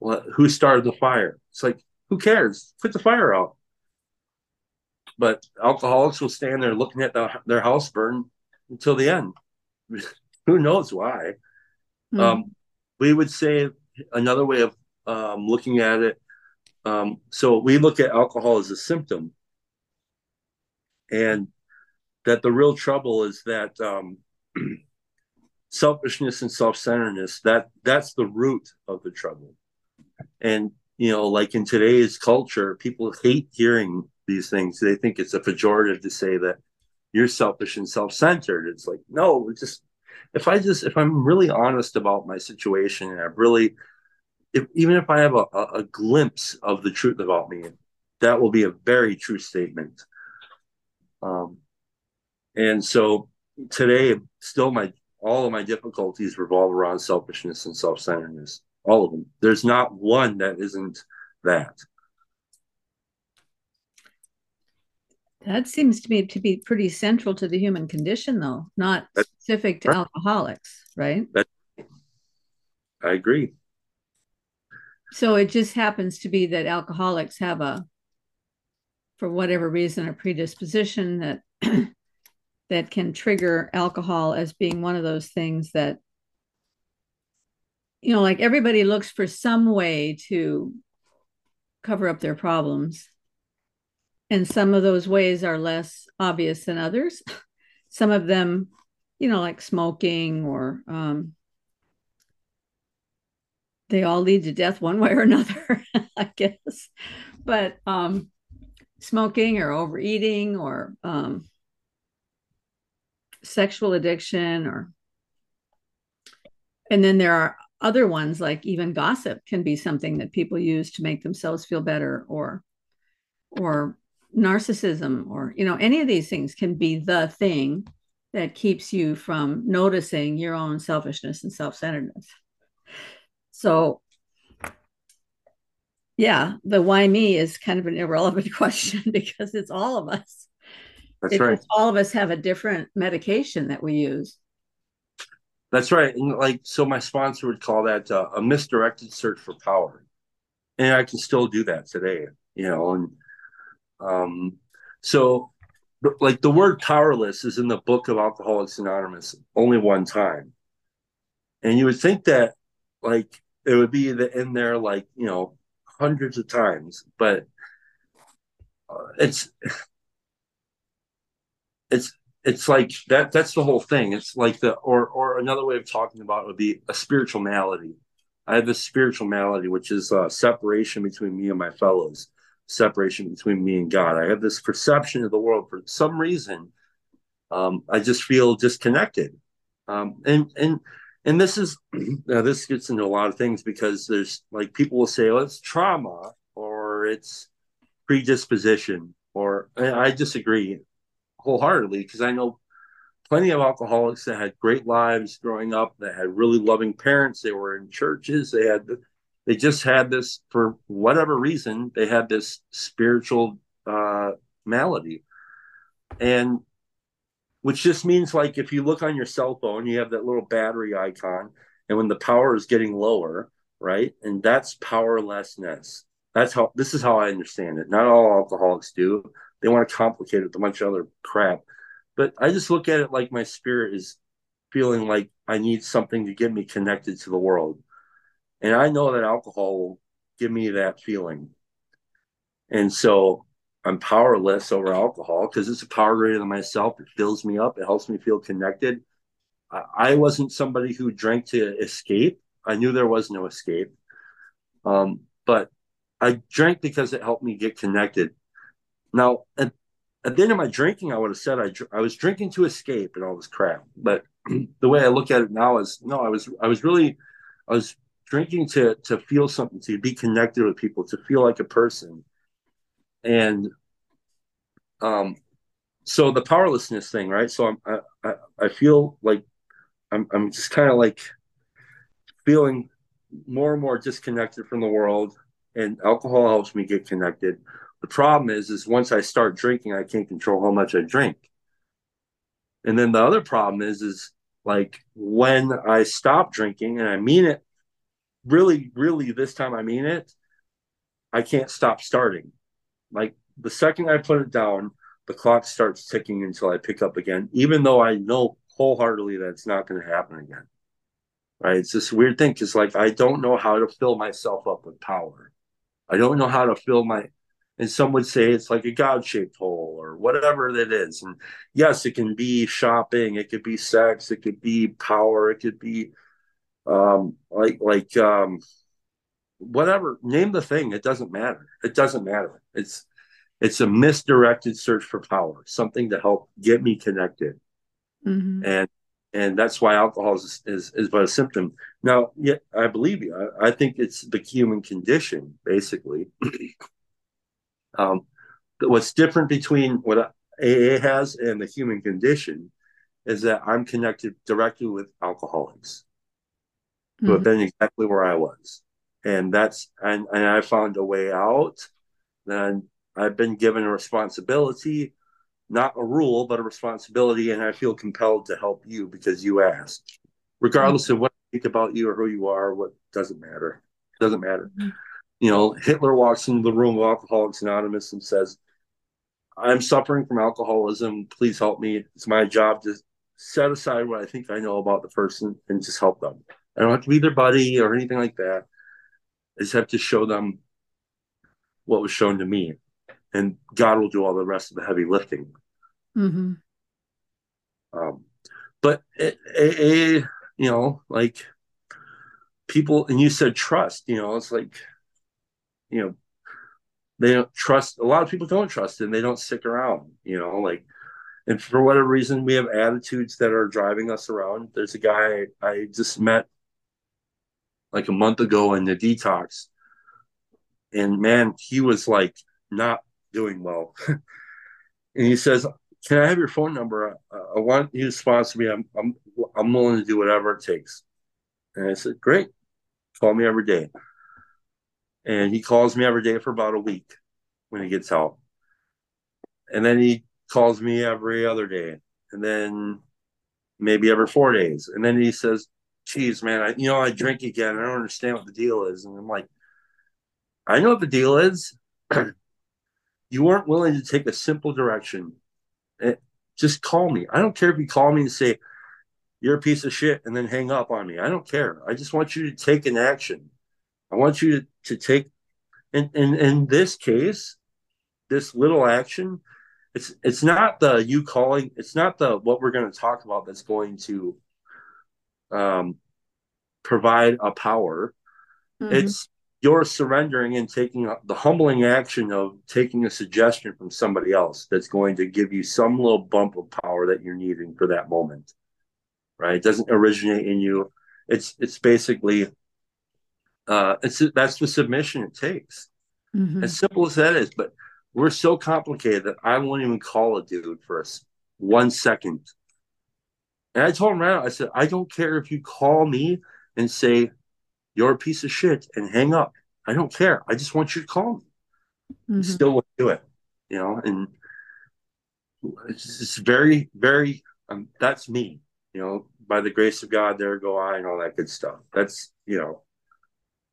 Well, who started the fire? It's like, who cares? Put the fire out but alcoholics will stand there looking at the, their house burn until the end. *laughs* Who knows why? Mm. Um, we would say another way of um, looking at it um, so we look at alcohol as a symptom, and that the real trouble is that um, *clears throat* selfishness and self-centeredness that that's the root of the trouble. And you know like in today's culture people hate hearing these things. They think it's a pejorative to say that you're selfish and self-centered. It's like no just if i just if i'm really honest about my situation and i really if, even if i have a, a, a glimpse of the truth about me that will be a very true statement um, and so today, still my all of my difficulties revolve around selfishness and self-centeredness. All of them. There's not one that isn't that. That seems to me to be pretty central to the human condition, though, not That's, specific to right. alcoholics, right? That, I agree. So it just happens to be that alcoholics have a, for whatever reason, a predisposition that *clears throat* that can trigger alcohol as being one of those things that you know like everybody looks for some way to cover up their problems. And some of those ways are less obvious than others. *laughs* Some of them you know like smoking or um, they all lead to death one way or another *laughs* i guess. But um, smoking or overeating or um, sexual addiction or and then there are other ones like even gossip can be something that people use to make themselves feel better or or narcissism or you know any of these things can be the thing that keeps you from noticing your own selfishness and self-centeredness. So yeah the why me is kind of an irrelevant *laughs* question because it's all of us that's right. All of us have a different medication that we use. That's right. And like, so my sponsor would call that uh, a misdirected search for power. And I can still do that today, you know. And um, so, like, the word powerless is in the book of Alcoholics Anonymous only one time. And you would think that, like, it would be the, in there, like, you know, hundreds of times, but uh, it's it's it's like that that's the whole thing. It's like the or or another way of talking about it would be a spiritual malady i have this spiritual malady which is uh, separation between me and my fellows separation between me and god. I have this perception of the world. For some reason um, i just feel disconnected. Um, and and and this is *clears throat* now this gets into a lot of things because there's like people will say well it's trauma or it's predisposition or i disagree wholeheartedly because I know plenty of alcoholics that had great lives growing up, that had really loving parents. They were in churches. They had, they just had this for whatever reason. They had this spiritual uh, malady, and which just means like if you look on your cell phone, you have that little battery icon, and when the power is getting lower, right, and that's powerlessness. That's how this is how I understand it. Not all alcoholics do they want to complicate it with a bunch of other crap. But I just look at it like my spirit is feeling like I need something to get me connected to the world. And I know that alcohol will give me that feeling. And so I'm powerless over alcohol because it's a power greater than myself. It fills me up, it helps me feel connected. I wasn't somebody who drank to escape. I knew there was no escape. Um, but I drank because it helped me get connected now, at, at the end of my drinking, I would have said I, I was drinking to escape and all this crap. But *clears throat* the way I look at it now is no, I was I was really I was drinking to to feel something, to be connected with people, to feel like a person, and um, so the powerlessness thing, right? So I'm, I I, I feel like I'm I'm just kind of like feeling more and more disconnected from the world, and alcohol helps me get connected. The problem is, is once I start drinking, I can't control how much I drink. And then the other problem is, is like when I stop drinking, and I mean it really, really this time I mean it, I can't stop starting. Like the second I put it down, the clock starts ticking until I pick up again, even though I know wholeheartedly that it's not going to happen again. Right? It's this weird thing because, like, I don't know how to fill myself up with power. I don't know how to fill my and some would say it's like a God shaped hole or whatever it is. And yes, it can be shopping, it could be sex, it could be power, it could be um, like like um, whatever. Name the thing. It doesn't matter. It doesn't matter. It's it's a misdirected search for power, something to help get me connected, mm-hmm. and and that's why alcohol is, is is but a symptom. Now, yeah, I believe you. I, I think it's the human condition, basically. *clears throat* Um, what's different between what AA has and the human condition is that I'm connected directly with alcoholics mm-hmm. who have been exactly where I was. And that's, and, and I found a way out. Then I've been given a responsibility, not a rule, but a responsibility. And I feel compelled to help you because you asked, regardless mm-hmm. of what I think about you or who you are, what doesn't matter. Doesn't matter. Mm-hmm you know, Hitler walks into the room of Alcoholics Anonymous and says, I'm suffering from alcoholism. Please help me. It's my job to set aside what I think I know about the person and just help them. I don't have to be their buddy or anything like that. I just have to show them what was shown to me. And God will do all the rest of the heavy lifting. Mm-hmm. Um, but a, a, you know, like people, and you said trust, you know, it's like, you know they don't trust a lot of people don't trust and they don't stick around you know like and for whatever reason we have attitudes that are driving us around there's a guy i just met like a month ago in the detox. And man he was like not doing well. *laughs* And he says can i have your phone number? I, I want you to sponsor me. I'm, I'm i'm willing to do whatever it takes. And i said great. Call me every day. And he calls me every day for about a week when he gets help and then he calls me every other day. And then maybe every four days. And then he says geez man I, you know i drink again. I don't understand what the deal is. And i'm like i know what the deal is. *clears throat* You weren't willing to take a simple direction. It, eh, just call me. I don't care if you call me and say you're a piece of shit and then hang up on me. I don't care. I just want you to take an action. I want you to, to take, in, in, in this case, this little action, it's it's not the you calling, it's not the what we're going to talk about that's going to um, provide a power. Mm-hmm. It's you're surrendering and taking the humbling action of taking a suggestion from somebody else that's going to give you some little bump of power that you're needing for that moment right it doesn't originate in you it's it's basically uh, it's that's the submission it takes. Mm-hmm. As simple as that is, but we're so complicated that I won't even call a dude for us one second. And I told him right out, I said, I don't care if you call me and say you're a piece of shit and hang up. I don't care. I just want you to call me. Mm-hmm. Still will do it, you know. And it's just very, very. Um, that's me, you know. By the grace of God, there go I, and all that good stuff. That's you know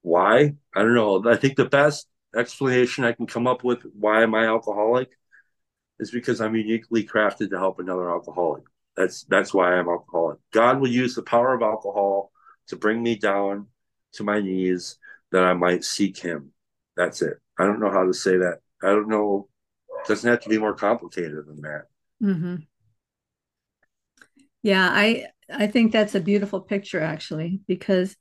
why? I don't know. I think the best explanation I can come up with why am I alcoholic is because I'm uniquely crafted to help another alcoholic. That's that's why I'm alcoholic. God will use the power of alcohol to bring me down to my knees that I might seek him. That's it. I don't know how to say that. I don't know. It doesn't have to be more complicated than that. Mm-hmm. Yeah, I I think that's a beautiful picture actually because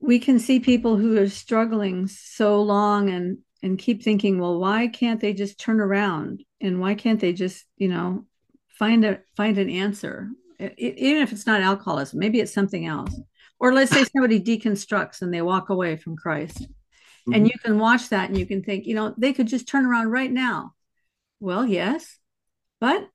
we can see people who are struggling so long and and keep thinking well why can't they just turn around and why can't they just you know find a find an answer it, even if it's not alcoholism maybe it's something else or let's say somebody deconstructs and they walk away from christ mm-hmm. and you can watch that and you can think you know they could just turn around right now well yes but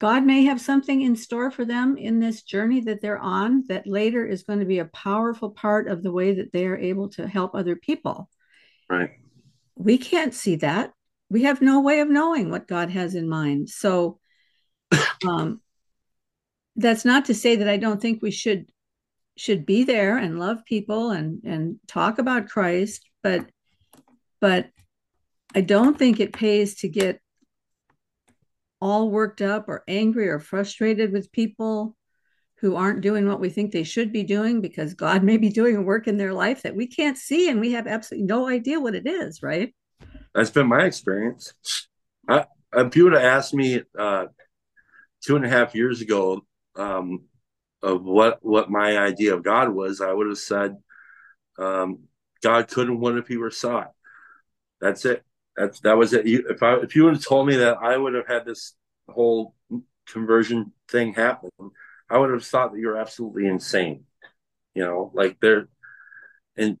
God may have something in store for them in this journey that they're on that later is going to be a powerful part of the way that they are able to help other people. Right. We can't see that. We have no way of knowing what God has in mind. So um that's not to say that I don't think we should should be there and love people and and talk about Christ, but but I don't think it pays to get all worked up or angry or frustrated with people who aren't doing what we think they should be doing because God may be doing a work in their life that we can't see and we have absolutely no idea what it is, right? That's been my experience. I, if you would have asked me uh, two and a half years ago um, of what what my idea of God was, I would have said um, God could and would if He were sought. That's it. That's that was it. You, if I if you would have told me that, I would have had this whole conversion thing happen. I would have thought that you're absolutely insane. You know, like there, and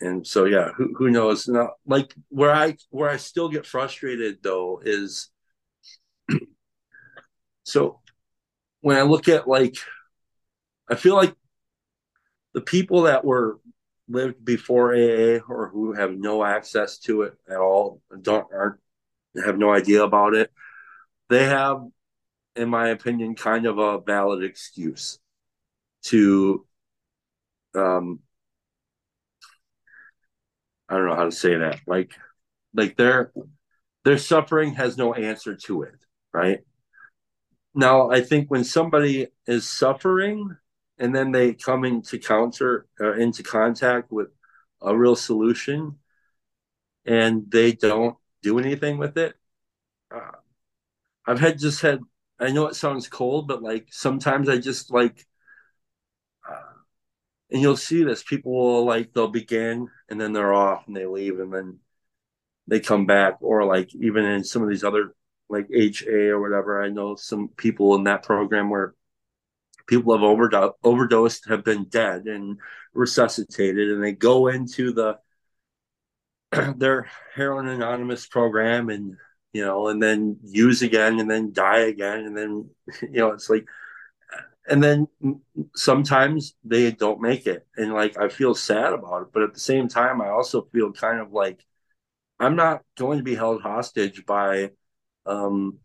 and so yeah, who who knows? Now, like where I where I still get frustrated though is, so when I look at like, I feel like the people that were lived before AA or who have no access to it at all, don't aren't have no idea about it, they have in my opinion, kind of a valid excuse to um I don't know how to say that. Like like their their suffering has no answer to it, right? Now, I think when somebody is suffering and then they come into counter uh, into contact with a real solution and they don't do anything with it, uh, I've had just had I know it sounds cold, but like sometimes I just like, uh, and you'll see this. People will like they'll begin and then they're off and they leave and then they come back, or like even in some of these other like HA or whatever. I know some people in that program where people have overdosed, overdosed have been dead and resuscitated, and they go into the *clears throat* their heroin anonymous program and you know, and then use again and then die again. And then, *laughs* you know, it's like, and then sometimes they don't make it. And like, I feel sad about it. But at the same time, I also feel kind of like I'm not going to be held hostage by, um,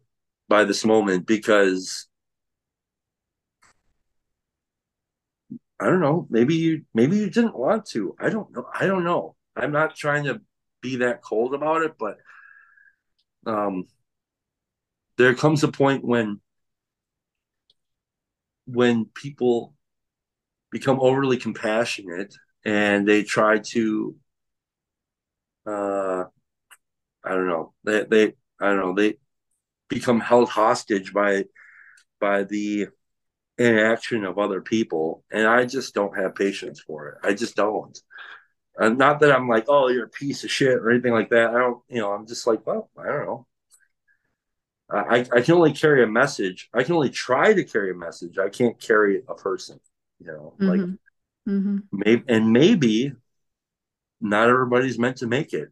by this moment because I don't know. Maybe you maybe you didn't want to. I don't know. I don't know. I'm not trying to be that cold about it, but um, there comes a point when when people become overly compassionate and they try to uh i don't know they they i don't know they become held hostage by by the inaction of other people and i just don't have patience for it i just don't uh, not that I'm like, oh, you're a piece of shit or anything like that. I don't, you know, I'm just like, well, I don't know. I, I can only carry a message. I can only try to carry a message. I can't carry a person, you know, mm-hmm. like mm-hmm. maybe, and maybe not everybody's meant to make it.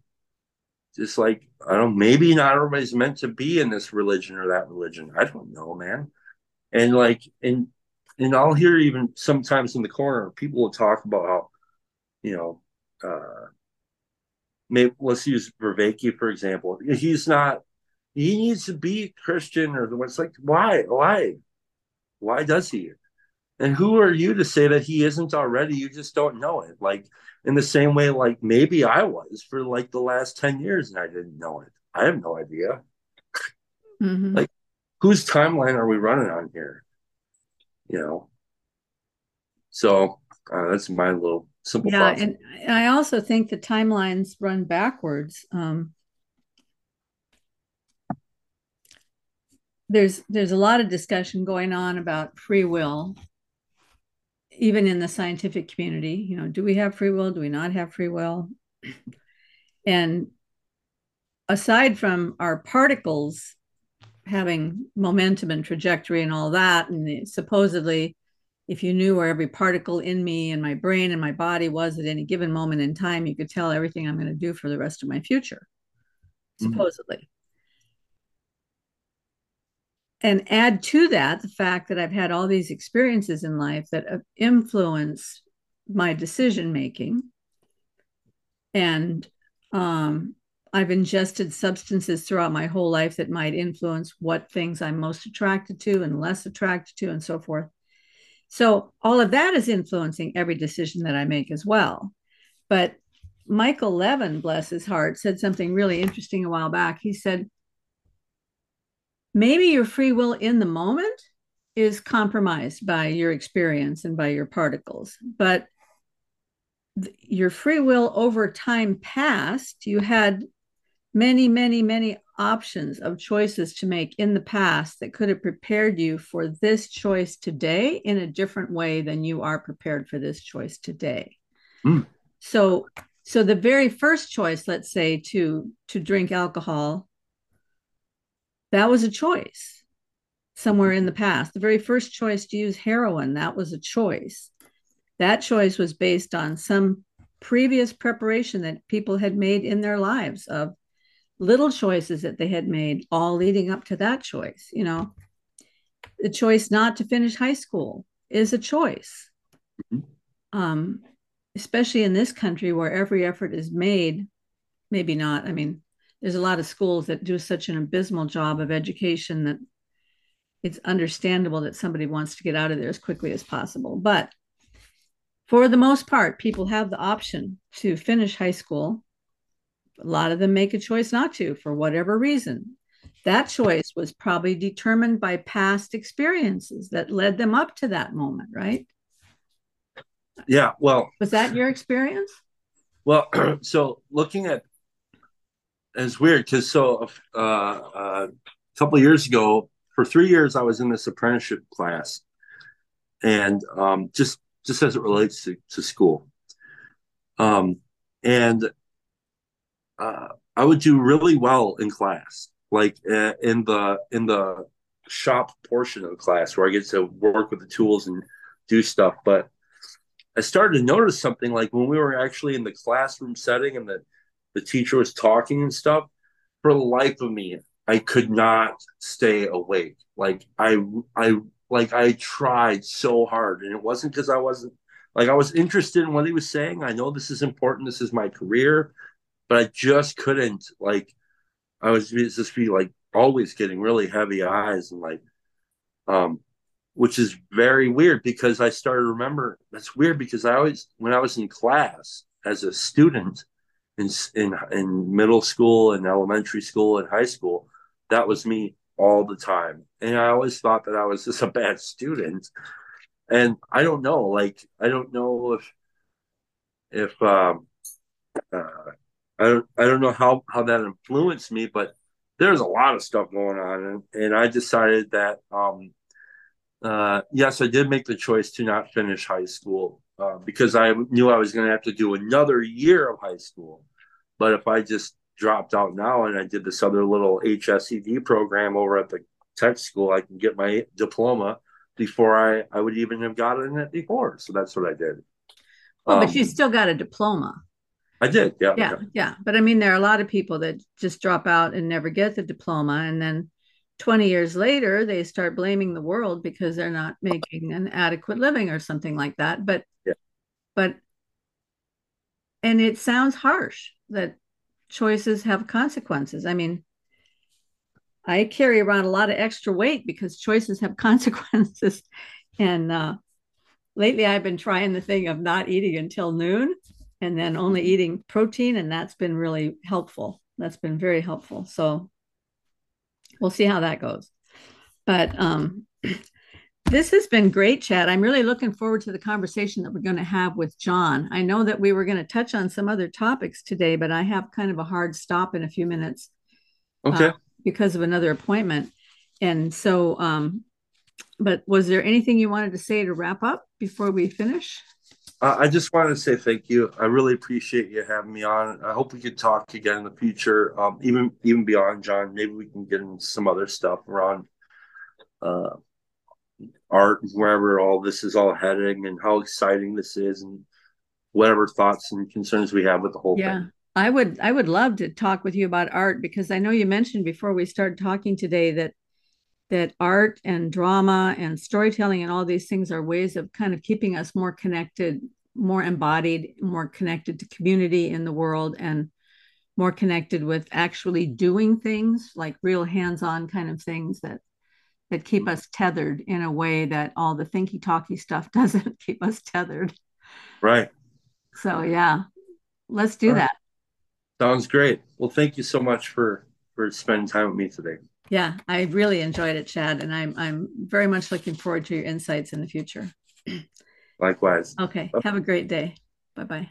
Just like, I don't, maybe not everybody's meant to be in this religion or that religion. I don't know, man. And like, and, and I'll hear even sometimes in the corner, people will talk about how, you know, uh, maybe let's use Vervaeke for example. He's not. He needs to be Christian, or the what's like why? Why? Why does he? And who are you to say that he isn't already? You just don't know it. Like in the same way, like maybe I was for like the last 10 years and I didn't know it. I have no idea. Mm-hmm. Like whose timeline are we running on here? You know? So uh, that's my little simple yeah and i also think the timelines run backwards um, there's there's a lot of discussion going on about free will even in the scientific community you know do we have free will? Do we not have free will? *clears throat* And aside from our particles having momentum and trajectory and all that and supposedly if you knew where every particle in me and my brain and my body was at any given moment in time, you could tell everything I'm going to do for the rest of my future, mm-hmm. And add to that the fact that I've had all these experiences in life that influence my decision making. And um, I've ingested substances throughout my whole life that might influence what things I'm most attracted to and less attracted to, and so forth. So all of that is influencing every decision that I make as well. But Michael Levin, bless his heart, said something really interesting a while back. He said, maybe your free will in the moment is compromised by your experience and by your particles. But th- your free will over time past, you had many, many, many options of choices to make in the past that could have prepared you for this choice today in a different way than you are prepared for this choice today. Mm. So so the very first choice let's say to to drink alcohol that was a choice somewhere in the past the very first choice to use heroin that was a choice that choice was based on some previous preparation that people had made in their lives of little choices that they had made all leading up to that choice you know the choice not to finish high school is a choice mm-hmm. um, especially in this country where every effort is made, maybe not. I mean, there's a lot of schools that do such an abysmal job of education that it's understandable that somebody wants to get out of there as quickly as possible. But for the most part, people have the option to finish high school. A lot of them make a choice not to for whatever reason. That choice was probably determined by past experiences that led them up to that moment, right? Yeah. Well, was that your experience? Well, *clears throat* so looking at it's weird because so uh, uh, a couple years ago, for three years, I was in this apprenticeship class, and um, just just as it relates to, to school, um, and uh, I would do really well in class, like uh, in the in the shop portion of the class where I get to work with the tools and do stuff, but I started to notice something like when we were actually in the classroom setting and the, the teacher was talking and stuff, for the life of me, I could not stay awake. Like I I like I tried so hard. And it wasn't because I wasn't like I was interested in what he was saying. I know this is important, this is my career, but I just couldn't like I was just be like always getting really heavy eyes and like um which is very weird because I started to remember that's weird because I always when I was in class as a student in in in middle school and elementary school and high school, that was me all the time, and I always thought that I was just a bad student, and I don't know, like I don't know if if um, uh, I don't I don't know how how that influenced me, but there's a lot of stuff going on, and, and I decided that um, uh, yes, I did make the choice to not finish high school uh, because I knew I was going to have to do another year of high school. But if I just dropped out now and I did this other little HSED program over at the tech school, I can get my diploma before I, I would even have gotten it before. So that's what I did. Well, um, but you still got a diploma. I did. Yeah, yeah. Yeah. But I mean, there are a lot of people that just drop out and never get the diploma. And then 20 years later they start blaming the world because they're not making an adequate living or something like that but yeah. but and it sounds harsh that choices have consequences. I mean i carry around a lot of extra weight because choices have *laughs* consequences. And uh, lately i've been trying the thing of not eating until noon and then only eating protein and that's been really helpful. That's been very helpful. So we'll see how that goes. But um, *clears throat* this has been great, Chad. I'm really looking forward to the conversation that we're going to have with John. I know that we were going to touch on some other topics today, but I have kind of a hard stop in a few minutes. Uh, okay. Uh, because of another appointment. And so, um, but was there anything you wanted to say to wrap up before we finish? I just wanted to say thank you. I really appreciate you having me on. I hope we could talk again in the future, um, even even beyond John. Maybe we can get into some other stuff around uh, art, wherever all this is all heading, and how exciting this is, and whatever thoughts and concerns we have with the whole thing. yeah. thing. I would I would love to talk with you about art because I know you mentioned before we started talking today that that art and drama and storytelling and all these things are ways of kind of keeping us more connected, more embodied, more connected to community in the world, and more connected with actually doing things like real hands-on kind of things that that keep mm-hmm. us tethered in a way that all the thinky talky stuff *laughs* doesn't keep us tethered. Right. So yeah, let's do that. Sounds great. Well, thank you so much for for spending time with me today. Yeah, I really enjoyed it, Chad, and I'm I'm very much looking forward to your insights in the future. *clears throat* Likewise. Okay. Have a great day. Bye bye.